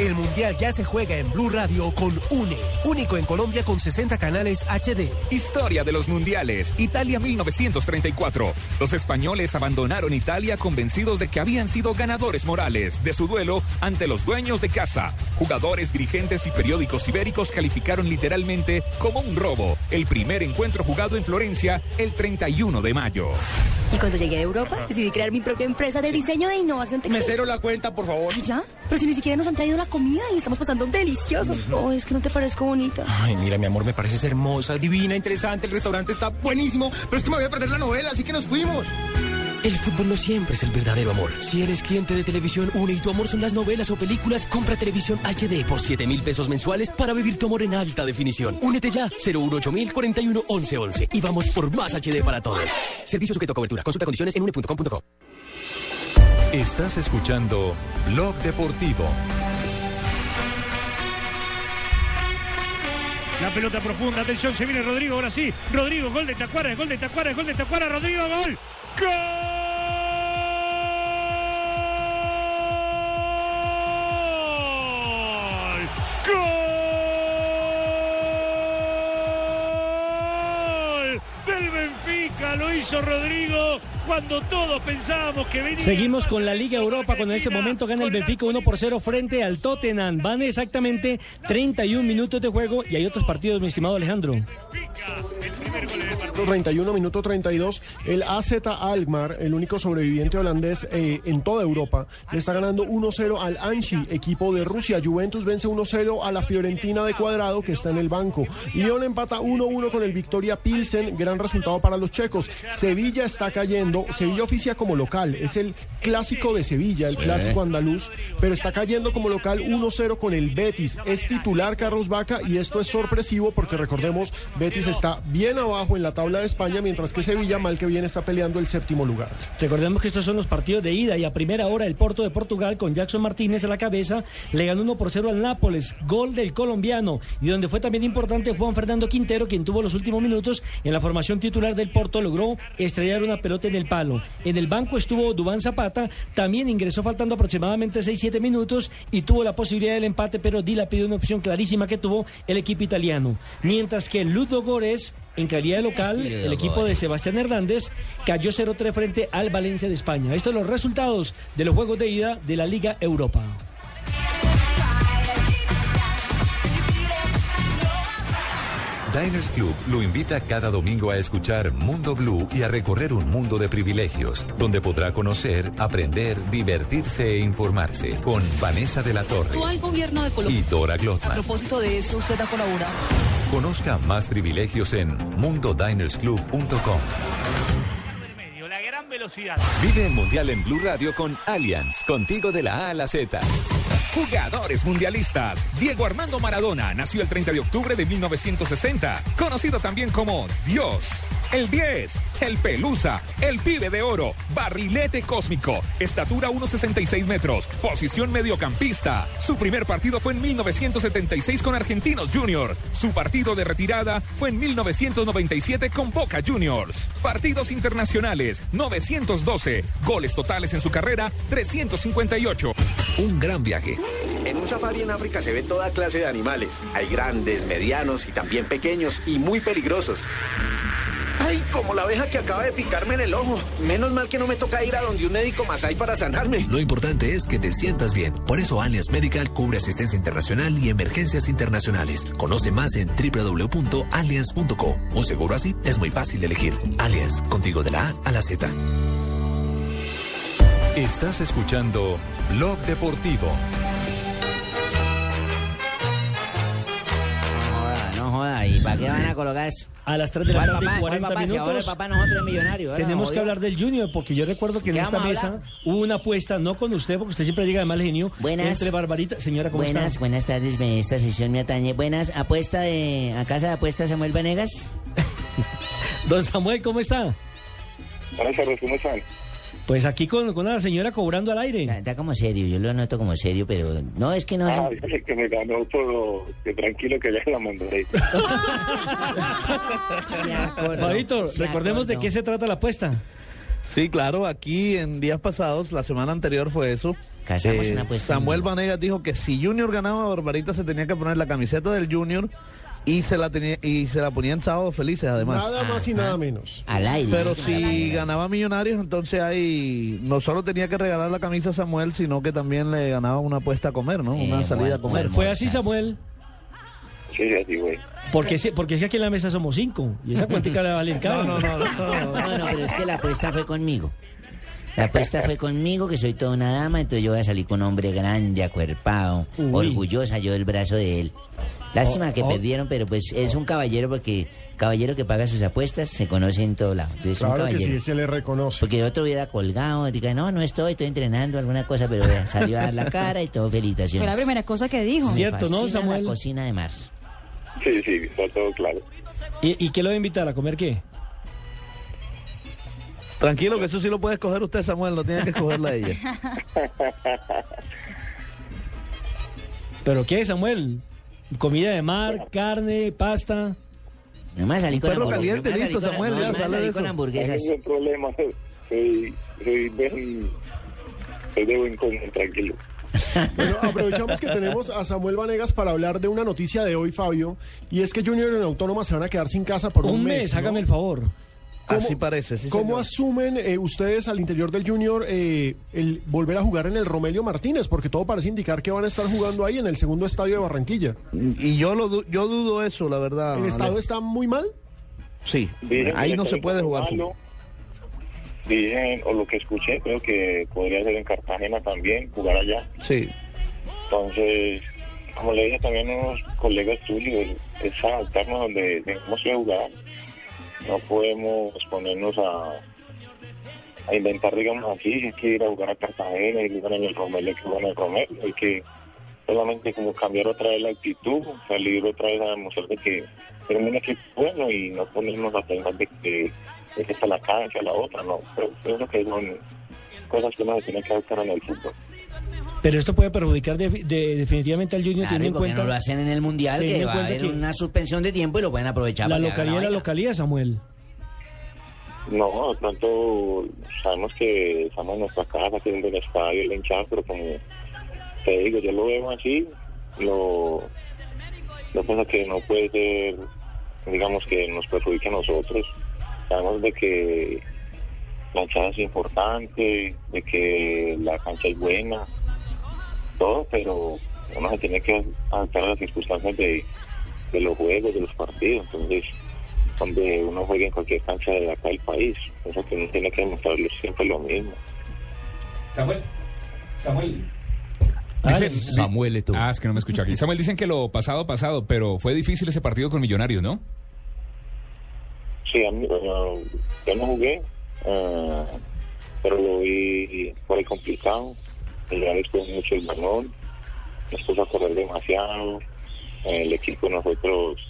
El Mundial ya se juega en Blue Radio con UNE, único en Colombia con 60 canales HD. Historia de los mundiales. Italia 1934. Los españoles abandonaron Italia convencidos de que habían sido ganadores morales de su duelo ante los dueños de casa. Jugadores, dirigentes y periódicos ibéricos calificaron literalmente como un robo el primer encuentro jugado en Florencia el 31 de mayo. Y cuando llegué a Europa, decidí crear mi propia empresa de diseño de innovación textil. Mesero la cuenta, por favor. ¿Ay, ya? Pero si ni siquiera nos han traído la comida y estamos pasando delicioso. Oh, es que no te parezco bonita. Ay, mira, mi amor, me pareces hermosa, divina, interesante. El restaurante está buenísimo, pero es que me voy a perder la novela, así que nos fuimos. El fútbol no siempre es el verdadero amor. Si eres cliente de Televisión Une y tu amor son las novelas o películas, compra Televisión HD por 7 mil pesos mensuales para vivir tu amor en alta definición. Únete ya, 018 mil 41 11 11. Y vamos por más HD para todos. Servicio sujeto a cobertura. Consulta condiciones en une.com.co. Estás escuchando Blog Deportivo. La pelota profunda, atención, se viene Rodrigo, ahora sí. Rodrigo, gol de Tacuara, gol de Tacuara, gol de Tacuara, Rodrigo, gol. ¡Gol! ¡Gol! Lo hizo Rodrigo cuando todos pensábamos que venía. Seguimos con la Liga Europa cuando en este momento gana el Benfica 1 por 0 frente al Tottenham. Van exactamente 31 minutos de juego y hay otros partidos, mi estimado Alejandro. 31, minuto 32. El AZ Alkmaar, el único sobreviviente holandés eh, en toda Europa, le está ganando 1-0 al Anchi, equipo de Rusia. Juventus vence 1-0 a la Fiorentina de Cuadrado, que está en el banco. Lyon empata 1-1 con el Victoria Pilsen, gran resultado para los checos. Sevilla está cayendo, Sevilla oficia como local, es el clásico de Sevilla, el Sí. clásico andaluz, pero está cayendo como local 1-0 con el Betis. Es titular Carlos Vaca y esto es sorpresivo porque recordemos, Betis está bien abajo en la tabla de España, mientras que Sevilla, mal que bien, está peleando el séptimo lugar. Recordemos que estos son los partidos de ida y a primera hora el Porto de Portugal con Jackson Martínez a la cabeza le ganó 1 por 0 al Nápoles, gol del colombiano y donde fue también importante Juan Fernando Quintero quien tuvo los últimos minutos en la formación titular del Porto logró estrellar una pelota en el palo. En el banco estuvo Dubán Zapata, también ingresó faltando aproximadamente 6-7 minutos y tuvo la posibilidad del empate, pero Dila pidió una opción clarísima que tuvo el equipo italiano. Mientras que Ludo Górez, en calidad de local, el equipo de Sebastián Hernández, cayó 0-3 frente al Valencia de España. Estos son los resultados de los juegos de ida de la Liga Europa. Diners Club lo invita cada domingo a escuchar Mundo Blue y a recorrer un mundo de privilegios, donde podrá conocer, aprender, divertirse e informarse con Vanessa de la Torre Actual gobierno de Colombia. y Dora A Glotman. propósito de eso, usted ha colaborado. Conozca más privilegios en mundodinersclub.com. La gran velocidad. Vive el Mundial en Blue Radio con Allianz, contigo de la A a la Z. Jugadores mundialistas. Diego Armando Maradona nació el 30 de octubre de 1960, conocido también como Dios. El 10, el Pelusa, el Pibe de Oro, Barrilete Cósmico, estatura 1,66 metros, posición mediocampista. Su primer partido fue en 1976 con Argentinos Junior. Su partido de retirada fue en 1997 con Boca Juniors. Partidos internacionales, 912. Goles totales en su carrera, 358. Un gran viaje. En un safari en África se ve toda clase de animales. Hay grandes, medianos y también pequeños y muy peligrosos. ¡Ay, como la abeja que acaba de picarme en el ojo! Menos mal que no me toca ir a donde un médico más hay para sanarme. Lo importante es que te sientas bien. Por eso Allianz Medical cubre asistencia internacional y emergencias internacionales. Conoce más en www.allianz.co. Un seguro así es muy fácil de elegir. Allianz, contigo de la A a la Z. Estás escuchando Blog Deportivo. No joda, no joda. ¿Y para qué van a colocar eso? A las 3 de la ¿Cuál tarde, papá? ¿Cuál 40 papá? Si ahora el minutos. papá nosotros es millonario. ahora Tenemos que hablar del Junior, porque yo recuerdo que en ¿Qué esta mesa hubo una apuesta, no con usted, porque usted siempre llega de mal genio, Buenas. entre Barbarita, señora, ¿cómo Buenas, está? buenas tardes. Esta sesión me atañe. Buenas, apuesta de. ¿A casa de apuestas Samuel Vanegas? Don Samuel, ¿cómo está? Buenas tardes, ¿cómo están? Pues aquí con, con la señora cobrando al aire. Está, está como serio, yo lo noto como serio, pero. No, es que no. es- Ah, dice que me ganó todo, que tranquilo que ya la mandaré. Fabito, recordemos de qué se trata la apuesta. Sí, claro, aquí en días pasados, la semana anterior fue eso. Casamos Eh, una apuesta Samuel Vanegas dijo que si Junior ganaba, Barbarita se tenía que poner la camiseta del Junior y se la tenía y se la ponía en sábado felices además. Nada más y nada menos. Al aire. Pero si ganaba Millonarios, entonces ahí no solo tenía que regalar la camisa a Samuel, sino que también le ganaba una apuesta a comer, ¿no? Una salida a comer. Fue así, Samuel. Sí, así, güey. Porque, sí- porque es que aquí en la mesa somos cinco. Y esa cuentica le va a valer caro. No, no, pero es que la apuesta fue conmigo. La apuesta fue conmigo, que soy toda una dama, entonces yo voy a salir con un hombre grande, acuerpado, Uy. orgullosa yo del brazo de él. Lástima Oh, que oh. perdieron, pero pues es un caballero porque caballero que paga sus apuestas se conoce en todo lado. Entonces es un Claro que sí, se le reconoce. Porque otro hubiera colgado, diga, no, no estoy, estoy entrenando alguna cosa, pero vea, salió a dar la cara y todo, felicitaciones. Fue la primera cosa que dijo. Me fascina La cocina de Mars. Sí, sí, está todo claro. ¿Y, ¿Y qué lo va a invitar a comer qué? Tranquilo, que eso sí lo puede escoger usted, Samuel, no tiene que escogerla ella. ¿Pero qué, Samuel? ¿Comida de mar, carne, pasta? No me salí con perro caliente, listo, Samuel, no, ya, sale de con hamburguesas. No problema, soy, soy, buen, soy de buen comer, tranquilo. Bueno, aprovechamos que tenemos a Samuel Vanegas para hablar de una noticia de hoy, Fabio, y es que Junior en Autónoma se van a quedar sin casa por un, Un mes, ¿no? hágame el favor. Así parece, sí, ¿Cómo señor. asumen eh, ustedes al interior del Junior eh, el volver a jugar en el Romelio Martínez? Porque todo parece indicar que van a estar jugando ahí en el segundo estadio de Barranquilla. Y yo lo du- yo dudo eso, la verdad. ¿El estado Ale. está muy mal? Sí, Dicen ahí que no se puede jugar malo. Dicen, o lo que escuché, creo que podría ser en Cartagena también, jugar allá. Sí. Entonces, como le dije también a unos colegas tuyos, es adaptarnos donde ir a jugar. No podemos ponernos a, a inventar, digamos así, hay que ir a jugar a Cartagena y jugar en el Romelio, que jugar en el Romelio. Hay que solamente como cambiar otra vez la actitud, salir otra vez a demostrar de que un equipo bueno y no ponernos a pensar de que que esta es la cancha, la otra, no. Pero creo que son cosas que uno se tiene que adaptar en el fútbol. Pero esto puede perjudicar de- de- definitivamente al Junior Claro, teniendo ¿y en por qué cuenta no lo hacen en el Mundial? Que en va a cuenta haber que una suspensión de tiempo y lo pueden aprovechar. la para localidad la localidad, Samuel. No, de pronto sabemos que estamos en nuestra casa, que es el estadio, el hinchado, pero como te digo, yo lo veo así, lo, lo pasa que no puede ser, digamos, que nos perjudique a nosotros. Sabemos de que la hinchada es importante, de que la cancha es buena, todo, pero uno se tiene que adaptar a las circunstancias de, de los juegos, de los partidos. Entonces, donde uno juega en cualquier cancha de acá del país. Eso que uno tiene que demostrarle siempre lo mismo. Samuel. Samuel. Dicen- Samuel Ah, es que no me aquí. Samuel, dicen que lo pasado, pasado, pero fue difícil ese partido con Millonarios, ¿no? Sí, a mí, bueno, yo no jugué, eh, pero lo vi por ahí complicado. Real después mucho el balón, nos puso a correr demasiado. El equipo nosotros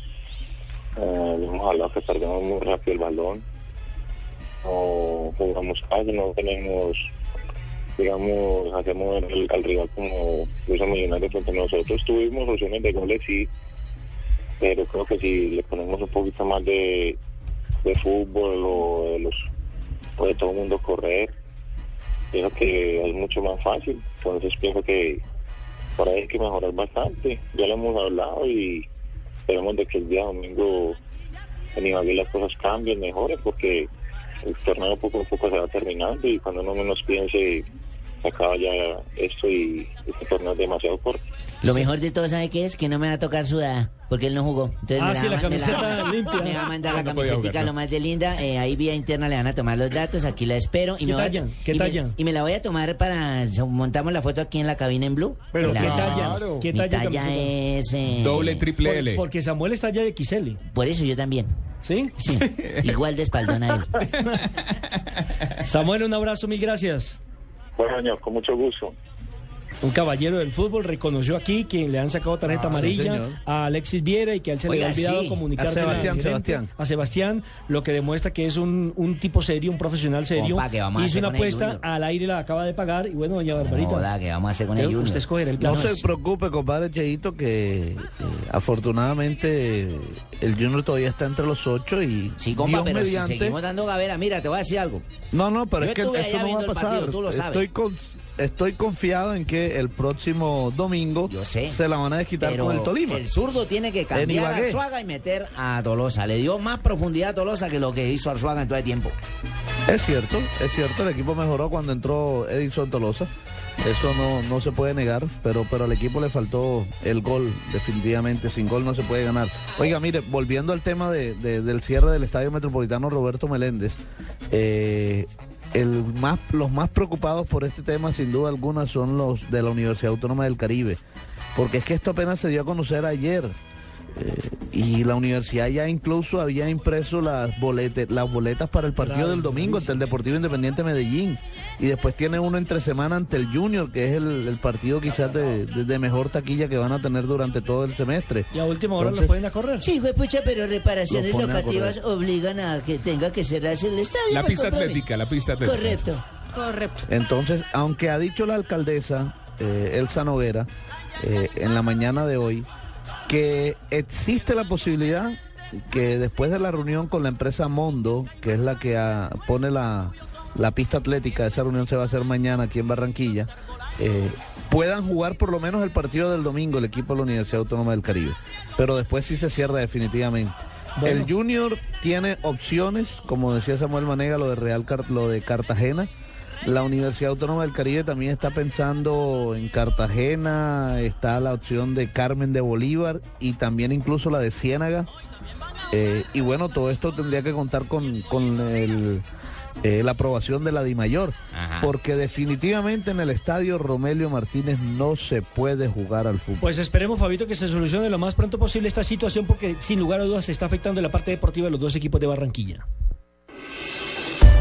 eh, hemos hablado que perdemos muy rápido el balón. No jugamos casi, no tenemos, digamos, hacemos el, al rival como los millonarios frente a nosotros. Tuvimos opciones de goles, sí, pero creo que si le ponemos un poquito más de, de fútbol o de los o de todo el mundo correr pienso que es mucho más fácil. Entonces pienso que por ahí hay que mejorar bastante. Ya lo hemos hablado y esperemos de que el día domingo en Ibagué las cosas cambien mejoren porque el torneo poco a poco se va terminando y cuando uno menos piense se acaba ya esto y este torneo es demasiado corto. Lo mejor de todo, ¿sabe qué es? Que no me va a tocar sudada, porque él no jugó. Entonces Ah, me sí, la a camiseta limpia. Me va a mandar la camiseta lo más de linda. Eh, ahí vía interna le van a tomar los datos, aquí la espero. Y ¿Qué a- talla? ¿Qué y me- talla? y me la voy a tomar para... Montamos la foto aquí en la cabina en Blue. Pero ¿qué talla? ¿Qué talla es... eh, Por- Porque Samuel está ya de XL. Por eso yo también. ¿Sí? Sí. Igual de espaldona él. Samuel, un abrazo, mil gracias. bueno señor con mucho gusto Un caballero del fútbol reconoció aquí que le han sacado tarjeta Ah, amarilla a Alexis Viera y que a él se le ha olvidado sí. comunicarse A Sebastián, gerente, Sebastián. a Sebastián, lo que demuestra que es un, un tipo serio, un profesional serio. Compa, ¿qué vamos a Hizo hacer una apuesta, al aire la acaba de pagar y bueno, doña Barbarita. Joda, ¿qué vamos a hacer con el Junior? Usted el plan. No se preocupe, compadre Cheito, que eh, afortunadamente el Junior todavía está entre los ocho y Sí, compa, Dios pero mediante. si seguimos dando gavera, mira, te voy a decir algo. No, no, pero Yo es que eso no va a pasar. partido, tú lo sabes. Estoy con- estoy confiado en que el próximo domingo se la van a desquitar con el Tolima. el zurdo tiene que cambiar a. Arzuaga y meter a Tolosa. Le dio más profundidad a Tolosa que lo que hizo Arzuaga en todo el tiempo. Es cierto, es cierto, el equipo mejoró cuando entró Edison Tolosa. Eso no, no se puede negar, pero, pero al equipo le faltó el gol, definitivamente. Sin gol no se puede ganar. Oiga, mire, volviendo al tema de- de- del cierre del Estadio Metropolitano Roberto Meléndez, eh, el más, los más preocupados por este tema, sin duda alguna, son los de la Universidad Autónoma del Caribe. Porque es que esto apenas se dio a conocer ayer. Eh, y la universidad ya incluso había impreso las, bolete- las boletas para el partido Claro, del domingo ante el Deportivo Independiente Medellín. Y después tiene uno entre semana ante el Junior, que es el, el partido quizás de, de- de mejor taquilla que van a tener durante todo el semestre. Y a última hora Entonces- lo pueden a correr. Sí, pucha, pero reparaciones a locativas obligan a que tenga que cerrarse el estadio. La pista compromiso. atlética, la pista atlética. Correcto. Correcto. Entonces, aunque ha dicho la alcaldesa eh, Elsa Noguera eh, en la mañana de hoy que existe la posibilidad que después de la reunión con la empresa Mondo, que es la que ah, pone la, la pista atlética, esa reunión se va a hacer mañana aquí en Barranquilla, eh, puedan jugar por lo menos el partido del domingo el equipo de la Universidad Autónoma del Caribe. Pero después sí se cierra definitivamente. Bueno. El Junior tiene opciones, como decía Samuel Manega, lo de Real Car- lo de Cartagena. La Universidad Autónoma del Caribe también está pensando en Cartagena, está la opción de Carmen de Bolívar y también incluso la de Ciénaga. Eh, y bueno, todo esto tendría que contar con, con el, eh, la aprobación de la DIMAYOR, porque definitivamente en el estadio Romelio Martínez no se puede jugar al fútbol. Pues esperemos, Fabito, que se solucione lo más pronto posible esta situación porque sin lugar a dudas se está afectando la parte deportiva de los dos equipos de Barranquilla.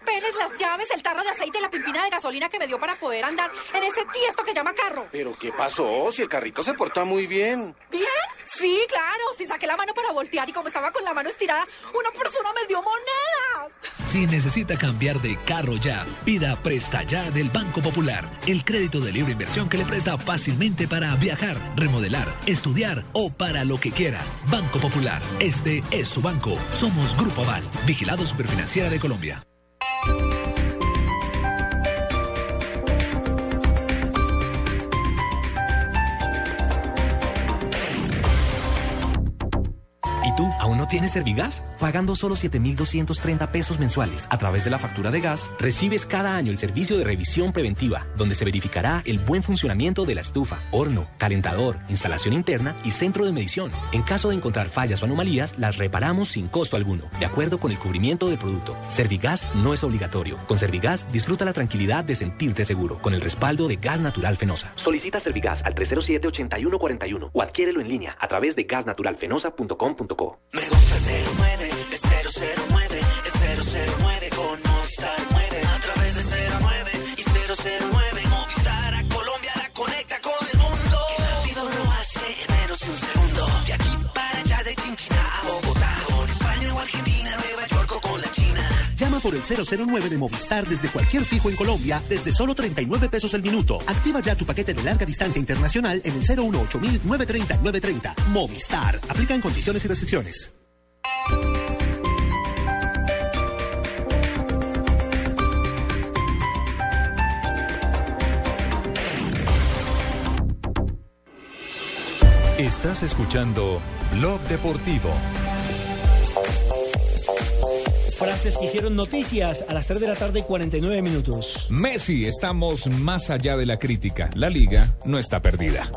Papeles, las llaves, el tarro de aceite y la pimpina de gasolina que me dio para poder andar en ese tiesto que llama carro. ¿Pero qué pasó? Si el carrito se porta muy bien. ¿Bien? Sí, claro. Si saqué la mano para voltear y como estaba con la mano estirada, una persona me dio monedas. Si necesita cambiar de carro ya, pida Presta Ya del Banco Popular, el crédito de libre inversión que le presta fácilmente para viajar, remodelar, estudiar o para lo que quiera. Banco Popular, este es su banco. Somos Grupo Aval, vigilado superfinanciera de Colombia. No tienes Servigas? Pagando solo 7,230 pesos mensuales a través de la factura de gas, recibes cada año el servicio de revisión preventiva, donde se verificará el buen funcionamiento de la estufa, horno, calentador, instalación interna y centro de medición. En caso de encontrar fallas o anomalías, las reparamos sin costo alguno, de acuerdo con el cubrimiento del producto. Servigas no es obligatorio. Con Servigas disfruta la tranquilidad de sentirte seguro, con el respaldo de Gas Natural Fenosa. Solicita Servigas al 307-8141 o adquiérelo en línea a través de gasnaturalfenosa.com.co. Me gusta el 09, es 009, es 009 Por el 009 de Movistar desde cualquier fijo en Colombia desde solo 39 pesos el minuto. Activa ya tu paquete de larga distancia internacional en el 018 930 930. Movistar. Aplican condiciones y restricciones. Estás escuchando Blog Deportivo. Frases que hicieron noticias a las 3 de la tarde y 49 minutos. Messi, estamos más allá de la crítica. La liga no está perdida.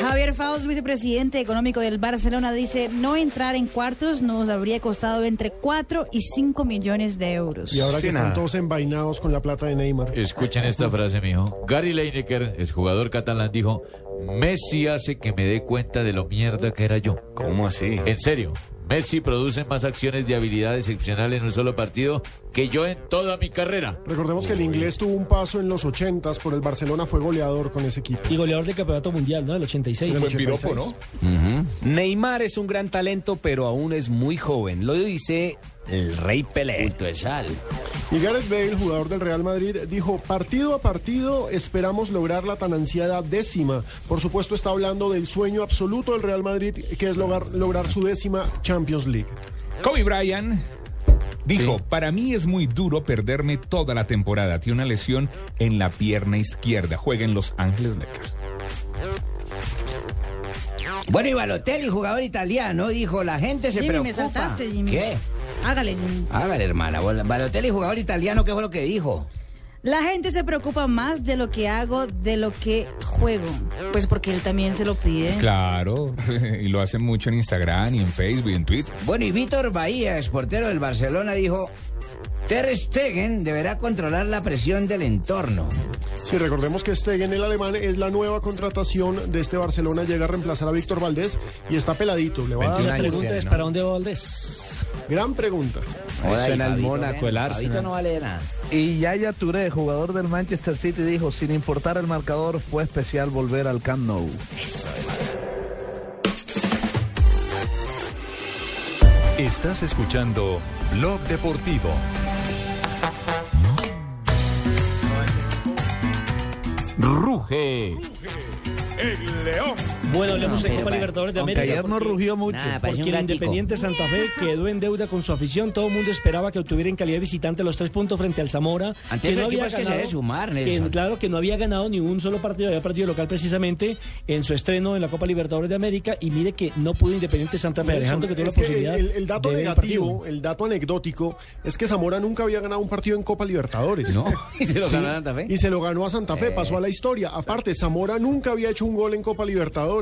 Javier Faust, vicepresidente económico del Barcelona, dice no entrar en cuartos nos habría costado entre 4 y 5 millones de euros. Y ahora que están todos envainados con la plata de Neymar. Escuchen esta frase, mijo. Gary Lineker, el jugador catalán, dijo: Messi hace que me dé cuenta de lo mierda que era yo. ¿Cómo así? En serio. Messi produce más acciones de habilidad excepcional en un solo partido que yo en toda mi carrera. Recordemos que el inglés tuvo un paso en los 80 por el Barcelona, fue goleador con ese equipo. Y goleador del campeonato mundial, ¿no? Del 86. Buen piropo, ¿no? Neymar es un gran talento, pero aún es muy joven. Lo dice el Rey Pelé. de sal. Y Gareth Bale, jugador del Real Madrid, dijo, partido a partido esperamos lograr la tan ansiada décima. Por supuesto está hablando del sueño absoluto del Real Madrid, que es lograr, lograr su décima Champions League. Kobe Bryant dijo, para mí es muy duro perderme toda la temporada. Tiene una lesión en la pierna izquierda. Juega en Los Ángeles Lakers. Bueno, y Balotelli, jugador italiano, dijo, la gente se Jimmy, preocupa. me saltaste, Jimmy. ¿Qué? Hágale. Hágale, hermana. Balotelli, jugador italiano, ¿qué fue lo que dijo? La gente se preocupa más de lo que hago de lo que juego. Pues porque él también se lo pide. Claro, y lo hace mucho en Instagram y en Facebook y en Twitter. Bueno, y Víctor Bahía, exportero del Barcelona, dijo, Ter Stegen deberá controlar la presión del entorno. Si recordemos que Stegen, el alemán, es la nueva contratación de este Barcelona, llega a reemplazar a Víctor Valdés y está peladito. Le va a dar La pregunta es, ¿para dónde va Valdés? Gran pregunta. Joda, Suena y el Mónaco, el Arsenal. no vale nada. Y Yaya Touré, jugador del Manchester City, dijo, sin importar el marcador, fue especial volver al Camp Nou. Estás escuchando Blog Deportivo. Ruge. El León. Bueno, hablemos No, de pero Copa pa- Libertadores de América. ayer no porque- rugió mucho. Nada, Porque el. Independiente Santa Fe quedó en deuda con su afición. Todo el mundo esperaba que obtuviera en calidad de visitante los tres puntos frente al Zamora. Ante esos equipos que se debe sumar, que, Nelson. Claro que no había ganado ni un solo partido, había partido local precisamente en su estreno en la Copa Libertadores de América. Y mire que no pudo Independiente Santa Fe, Alejandro, que tuvo la posibilidad. el, el dato de ver el negativo, el dato anecdótico, es que Zamora nunca había ganado un partido en Copa Libertadores. No, y se lo ganó a Santa Fe. Y se lo ganó a Santa Fe, Eh. pasó a la historia. Aparte, Zamora nunca había hecho un gol en Copa Libertadores.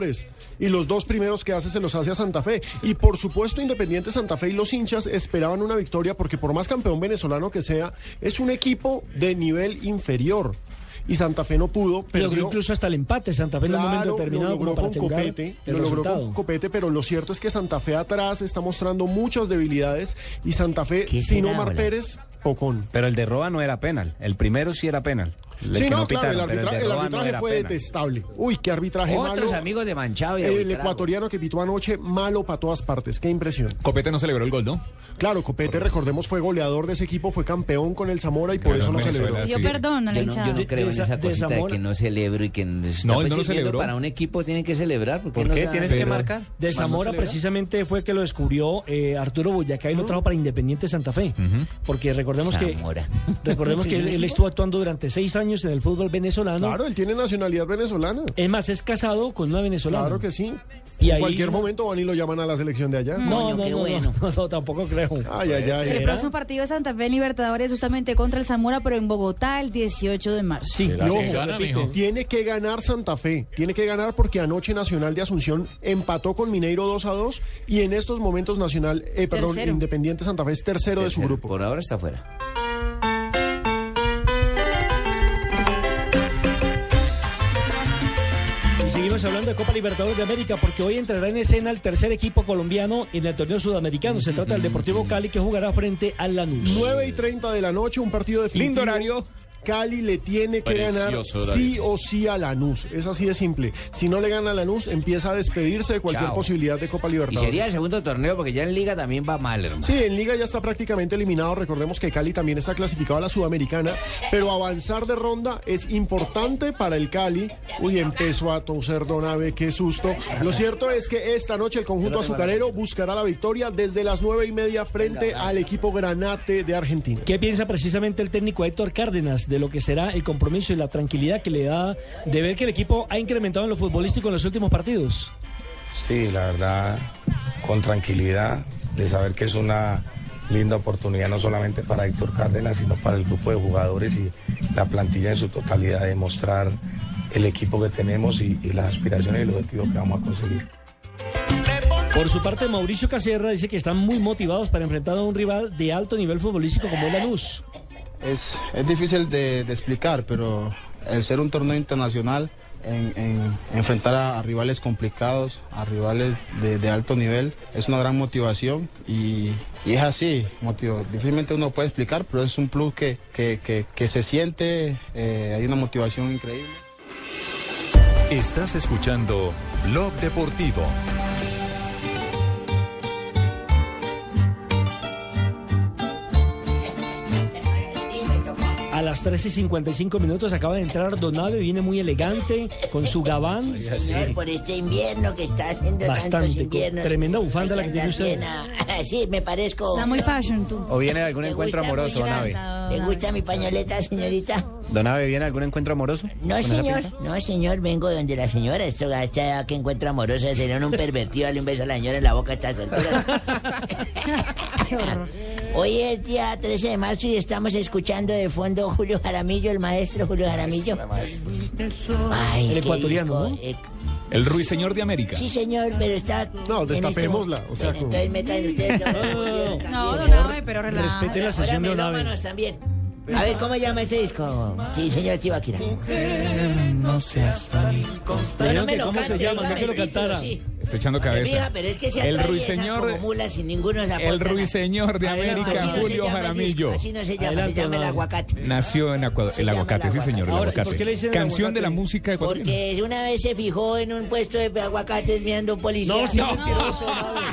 Y los dos primeros que hace se los hace a Santa Fe. Y por supuesto, Independiente Santa Fe y los hinchas esperaban una victoria porque por más campeón venezolano que sea, es un equipo de nivel inferior. Y Santa Fe no pudo, Logró perdió. incluso hasta el empate Santa Fe en un momento determinado lo como logró para con Copete, el lo logró resultado. con Copete, pero lo cierto es que Santa Fe atrás está mostrando muchas debilidades y Santa Fe ¿Qué sin Omar hola? Pérez, pocón. Pero el de Roa no era penal. El primero sí era penal. El Sí, no, no claro, el pitaron, pero el arbitraje, no fue pena. detestable. Uy, qué arbitraje Otros malo. amigos de Manchado El ecuatoriano que pitó anoche, malo para todas partes. Qué impresión. Copete no celebró el gol, ¿no? Claro, Copete, recordemos, fue goleador de ese equipo, fue campeón con el Zamora y por Claro, eso no Venezuela, celebró. Yo perdón a la Yo no, yo hinchada. no creo en esa de cosita de que no celebro y que No, no lo celebró. para un equipo tienen que celebrar. porque ¿Por qué? ¿Tienes que marcar? De Zamora precisamente fue que lo descubrió eh, Arturo Boyacá y lo trajo para Independiente Santa Fe. Porque recordemos Zamora. que recordemos Sí, que sí, sí. él estuvo actuando durante seis años en el fútbol venezolano. Claro, él tiene nacionalidad venezolana. Es más, es casado con una venezolana. Claro que sí. Y en ahí- cualquier momento van y lo llaman a la selección de allá. No, Coño, no, qué no, bueno. no, no, tampoco creo. Ay, ay, ay. El próximo partido de Santa Fe en Libertadores es justamente contra el Zamora, pero en Bogotá el 18 de marzo. Sí, gana, mijo? tiene que ganar Santa Fe, tiene que ganar porque anoche Nacional de Asunción empató con Mineiro 2 a 2 y en estos momentos Nacional, eh, perdón, Tercero. Independiente Santa Fe es tercero de su Tercero. grupo. Por ahora está fuera. Seguimos hablando de Copa Libertadores de América porque hoy entrará en escena el tercer equipo colombiano en el torneo sudamericano. Se trata del Deportivo Cali que jugará frente al Lanús. 9 y 30 de la noche, un partido definitivo. Lindo horario. Cali le tiene que ganar Precioso sí o sí a Lanús. Es así de simple. Si no le gana a Lanús, empieza a despedirse de cualquier Chao. posibilidad de Copa Y Libertadores. sería el segundo torneo porque ya en Liga también va mal, hermano. Sí, en Liga ya está prácticamente eliminado. Recordemos que Cali también está clasificado a la Sudamericana, pero avanzar de ronda es importante para el Cali. Uy, empezó a toser Donave, qué susto. Lo cierto es que esta noche el conjunto azucarero buscará la victoria desde las nueve y media frente al equipo Granate de Argentina. ¿Qué piensa precisamente el técnico Héctor Cárdenas de lo que será el compromiso y la tranquilidad que le da de ver que el equipo ha incrementado en lo futbolístico en los últimos partidos? Sí, la verdad, con tranquilidad, de saber que es una linda oportunidad no solamente para Héctor Cárdenas, sino para el grupo de jugadores y la plantilla en su totalidad de mostrar el equipo que tenemos y, y las aspiraciones y los objetivos que vamos a conseguir. Por su parte, Mauricio Caserra dice que están muy motivados para enfrentar a un rival de alto nivel futbolístico como el Lanús. Es, es difícil de, explicar, pero el ser un torneo internacional, en, en enfrentar a, rivales complicados, a rivales de, alto nivel, es una gran motivación y, es así, motivo, difícilmente uno puede explicar, pero es un plus que, que, que- que se siente, eh, hay una motivación increíble. Estás escuchando Blog Deportivo. Las 3 y 55 minutos acaba de entrar Donave, viene muy elegante, con su gabán. Señor, por este invierno que está haciendo Bastante, inviernos. tremenda bufanda la que tiene usted. a- Sí, me parezco. Está muy fashion tú. ¿O viene de algún ¿Le encuentro gusta amoroso? Donave? ¿Le gusta mi pañoleta, señorita? ¿Donave viene de algún encuentro amoroso? No, ¿Con esa señor. No, señor. Vengo de donde la señora. Esto, a esta edad que encuentro amoroso. Sería un pervertido. Darle un beso a la señora en la boca a estas alturas. Hoy es día 13 de marzo y estamos escuchando de fondo Julio Jaramillo, el maestro Julio Jaramillo. Ay, El ecuatoriano, disco, ¿no? eh, El ruiseñor de América. Sí, señor, pero está. No, este destapémosla, mo- o sea, Bueno, como- entonces metan ustedes. No, don Abe, pero relaja. Respete la sesión de también. A ver, ¿cómo llama este disco? Sí, señor Tibaquira. No seas tan... Pero no me lo ¿Cómo se cante, llama? No dígame que lo el título, cantara. sí. Estoy echando cabeza. fija, pero es que se el ruiseñor como de... mulas sin ninguno se El ruiseñor de. América, no Julio llama Jaramillo. disco, Así no se llama, Adelante, se llama el aguacate. Nació en Ecuador. El aguacate, el sí, señor, el aguacate. aguacate. ¿por qué le dicen el Canción de la música ecuatoriana. Porque una vez se fijó en un puesto de aguacates mirando un policía. No, sí, mentiroso, Donave.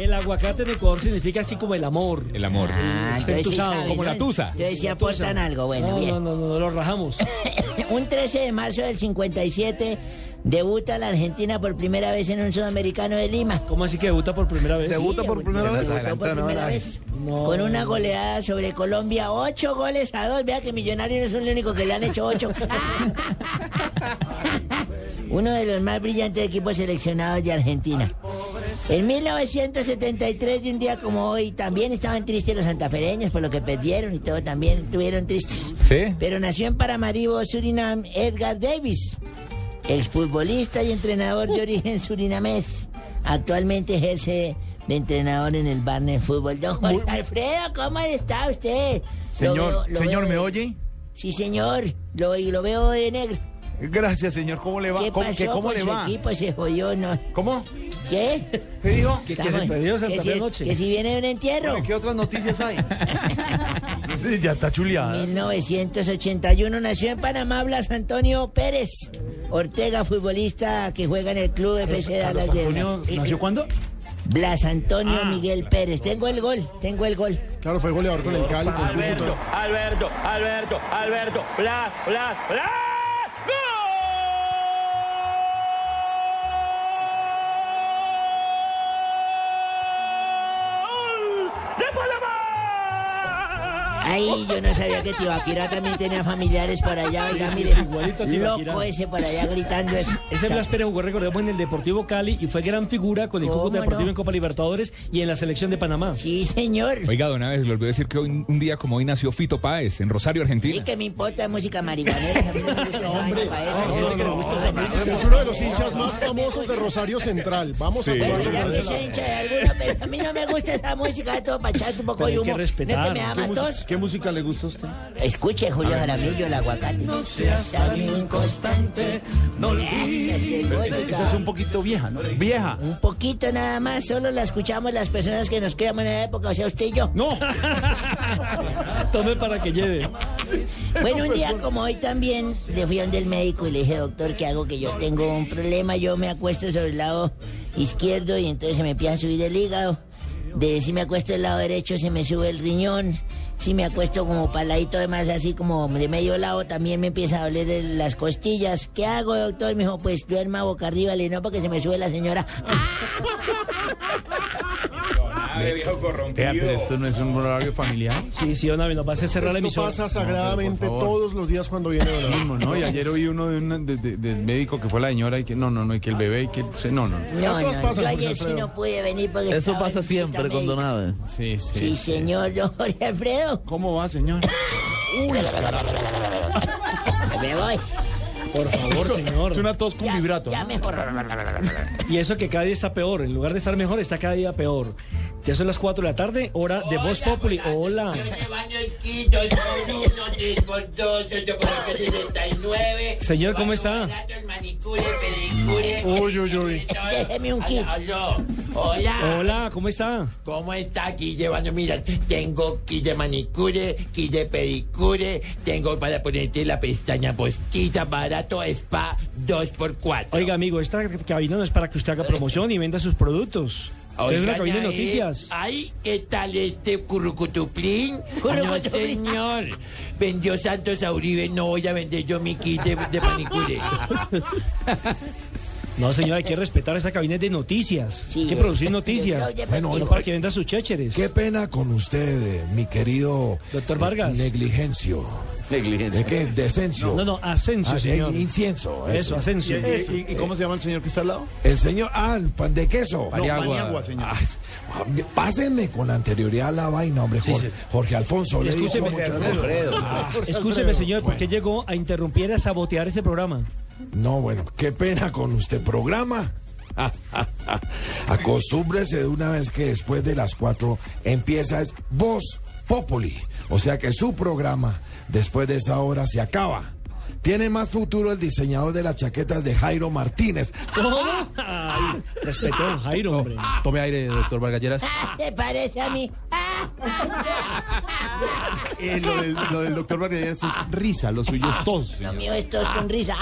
El aguacate en Ecuador significa así como el amor. El amor. Ah, Está sí entusado. sabe, como ¿no? la tusa. Entonces La aportan algo, bueno, no, bien. No, no, no, no, lo rajamos. Un 13 de marzo del 57 debuta la Argentina por primera vez en un sudamericano de Lima. ¿Cómo así que debuta por primera vez? ¿Debuta por primera vez? Debutó por primera vez. No. Con una goleada sobre Colombia, ocho goles a dos. Vea que Millonarios no son el único que le han hecho ocho. Uno de los más brillantes equipos seleccionados de Argentina. En 1973, de un día como hoy, también estaban tristes los santafereños por lo que perdieron y todo también estuvieron tristes. ¿Sí? Pero nació en Paramaribo, Surinam, Edgar Davis, exfutbolista y entrenador de origen surinamés. Actualmente ejerce de entrenador en el Barnet Fútbol. Don Jorge Alfredo, ¿cómo está usted? Lo Señor, veo- lo señor, veo ¿me de- oye? Sí, señor. Lo, lo veo de negro. Gracias, señor. ¿Cómo le va? ¿Qué ¿Cómo, pasó que ¿cómo con le su va? equipo? Se jodió, ¿no? ¿Cómo? ¿Qué? ¿Qué dijo? Que- que se perdió Santa que Fe si, anoche. que si viene un entierro. Bueno, ¿Qué otras noticias hay? sí, ya está chuleada. 1981 nació en Panamá Blas Antonio Pérez Ortega, futbolista que juega en el club FC Dallas de Antonio, ¿nació cuándo? Blas Antonio Ah. Miguel Pérez. Tengo el gol, tengo el gol. Claro, fue goleador con el Cali, Alberto. Alberto, Alberto, Alberto, bla, bla, bla. Ay, yo no sabía que Tibaquira también tenía familiares por allá. Oiga, Sí, sí, mire, sí, loco ese por allá gritando eso. Ese Blas Pérez jugó, recordemos, en el Deportivo Cali y fue gran figura con el ¿Cómo Cúcuta Deportivo no? en Copa Libertadores y en la selección de Panamá. Sí, señor. Oiga, don Aves, le olvidé decir que hoy, un día como hoy nació Fito Páez en Rosario, ¿Y Argentina. que me importa música marihuanera? Es uno de los hinchas más famosos de Rosario Central. Vamos a Sí. pero a mí no me gusta esa música de todo para echarte un poco de hay que humo. respetar. ¿No es que me ¿Qué da ¿Qué, más música- tos? qué música le gusta a usted? Escuche, Julio Jaramillo, el aguacate. No seas tan inconstante, no olvides Esa es un poquito vieja, ¿no? Vieja. Un poquito nada más, solo la escuchamos las personas que nos quedamos en la época, o sea, usted y yo. No. Tome para que lleve. Bueno, un día como hoy también le fui a donde el médico y le dije, doctor, ¿qué hago? Que yo tengo un problema, yo me acuesto sobre el lado izquierdo y entonces se me empieza a subir el hígado. De si me acuesto del lado derecho se me sube el riñón. Si me acuesto como paladito además así como de medio lado también me empieza a doler las costillas. ¿Qué hago, doctor? Me dijo, pues duerma boca arriba, le no porque se me sube la señora. Vea, pero esto no es un horario familiar. Sí, sí, don Aves, nos va a cerrar la Esto emisora. pasa sagradamente favor. todos los días cuando viene Don Abe. Mismo, ¿no? Y ayer oí uno de una- de- de- del médico que fue la señora y que no, no, no, y que el bebé y que no, no. No, no, yo ayer sí no pude venir porque Eso estaba pasa en cita siempre con médica. Don Abe. Sí, sí. Sí, señor, don Jorge Alfredo. ¿Cómo va, señor? Me voy. Por favor, señor. Es una tos con vibrato. Ya mejor. Y eso que cada día está peor. En lugar de estar mejor, está cada día peor. Ya son las 4 de la tarde, hora de Voz Populi. Hola. Señor, ¿cómo está? Uy, uy, uy. Déjeme un kit. Hola. Hola, ¿cómo está? ¿Cómo está aquí llevando? Mira, tengo kit de manicure, kit de pedicure, tengo para ponerte la pestaña postiza, barato, spa, 2x4. Oiga, amigo, esta cabina no es para que usted haga promoción y venda sus productos. Es una cabina de noticias. Ay, ¿qué tal este currucutuplín? No, señor. Vendió Santos a Uribe, no voy a vender yo mi kit de, de manicure. No, señor, hay que respetar esta cabina de noticias. hay que eh. producir noticias. Bueno, no para que venda sus chécheres. Qué pena con usted, eh, mi querido Doctor Vargas. negligencio. Negligencia. ¿De qué? Decencio. No, no, Asensio, Ah, señor. eh, Incienso. Eso, Asensio. ¿Y, y- y cómo se llama el señor que está al lado? El señor, ah, el pan de queso. Paniagua. Paniagua, señor. Ay, pásenme con anterioridad la vaina, hombre. Jorge, Jorge Alfonso, le Escúcheme, muchas Alfredo. veces. Alfredo. Ah, Escúcheme, señor, ¿por qué llegó a interrumpir, a sabotear este programa? no, bueno, qué pena con usted. Programa. Acostúmbrese de una vez que después de las cuatro empieza es Voz Populi. O sea que su programa después de esa hora se acaba. Tiene más futuro el diseñador de las chaquetas de Jairo Martínez. Respetó, Jairo, hombre. Tome aire, doctor Vargalleras. ¿Te parece a mí? Eh, lo, del, lo del doctor Vargalleras es risa, lo suyo es tos. Lo mío es tos con risa.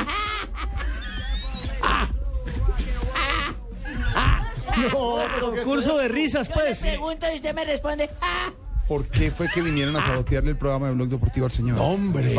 No, concurso de risas, Yo le pues. pregunto y usted me responde. "Ah". ¿Por qué fue que vinieron a sabotearle el programa de Blog Deportivo al señor? Hombre.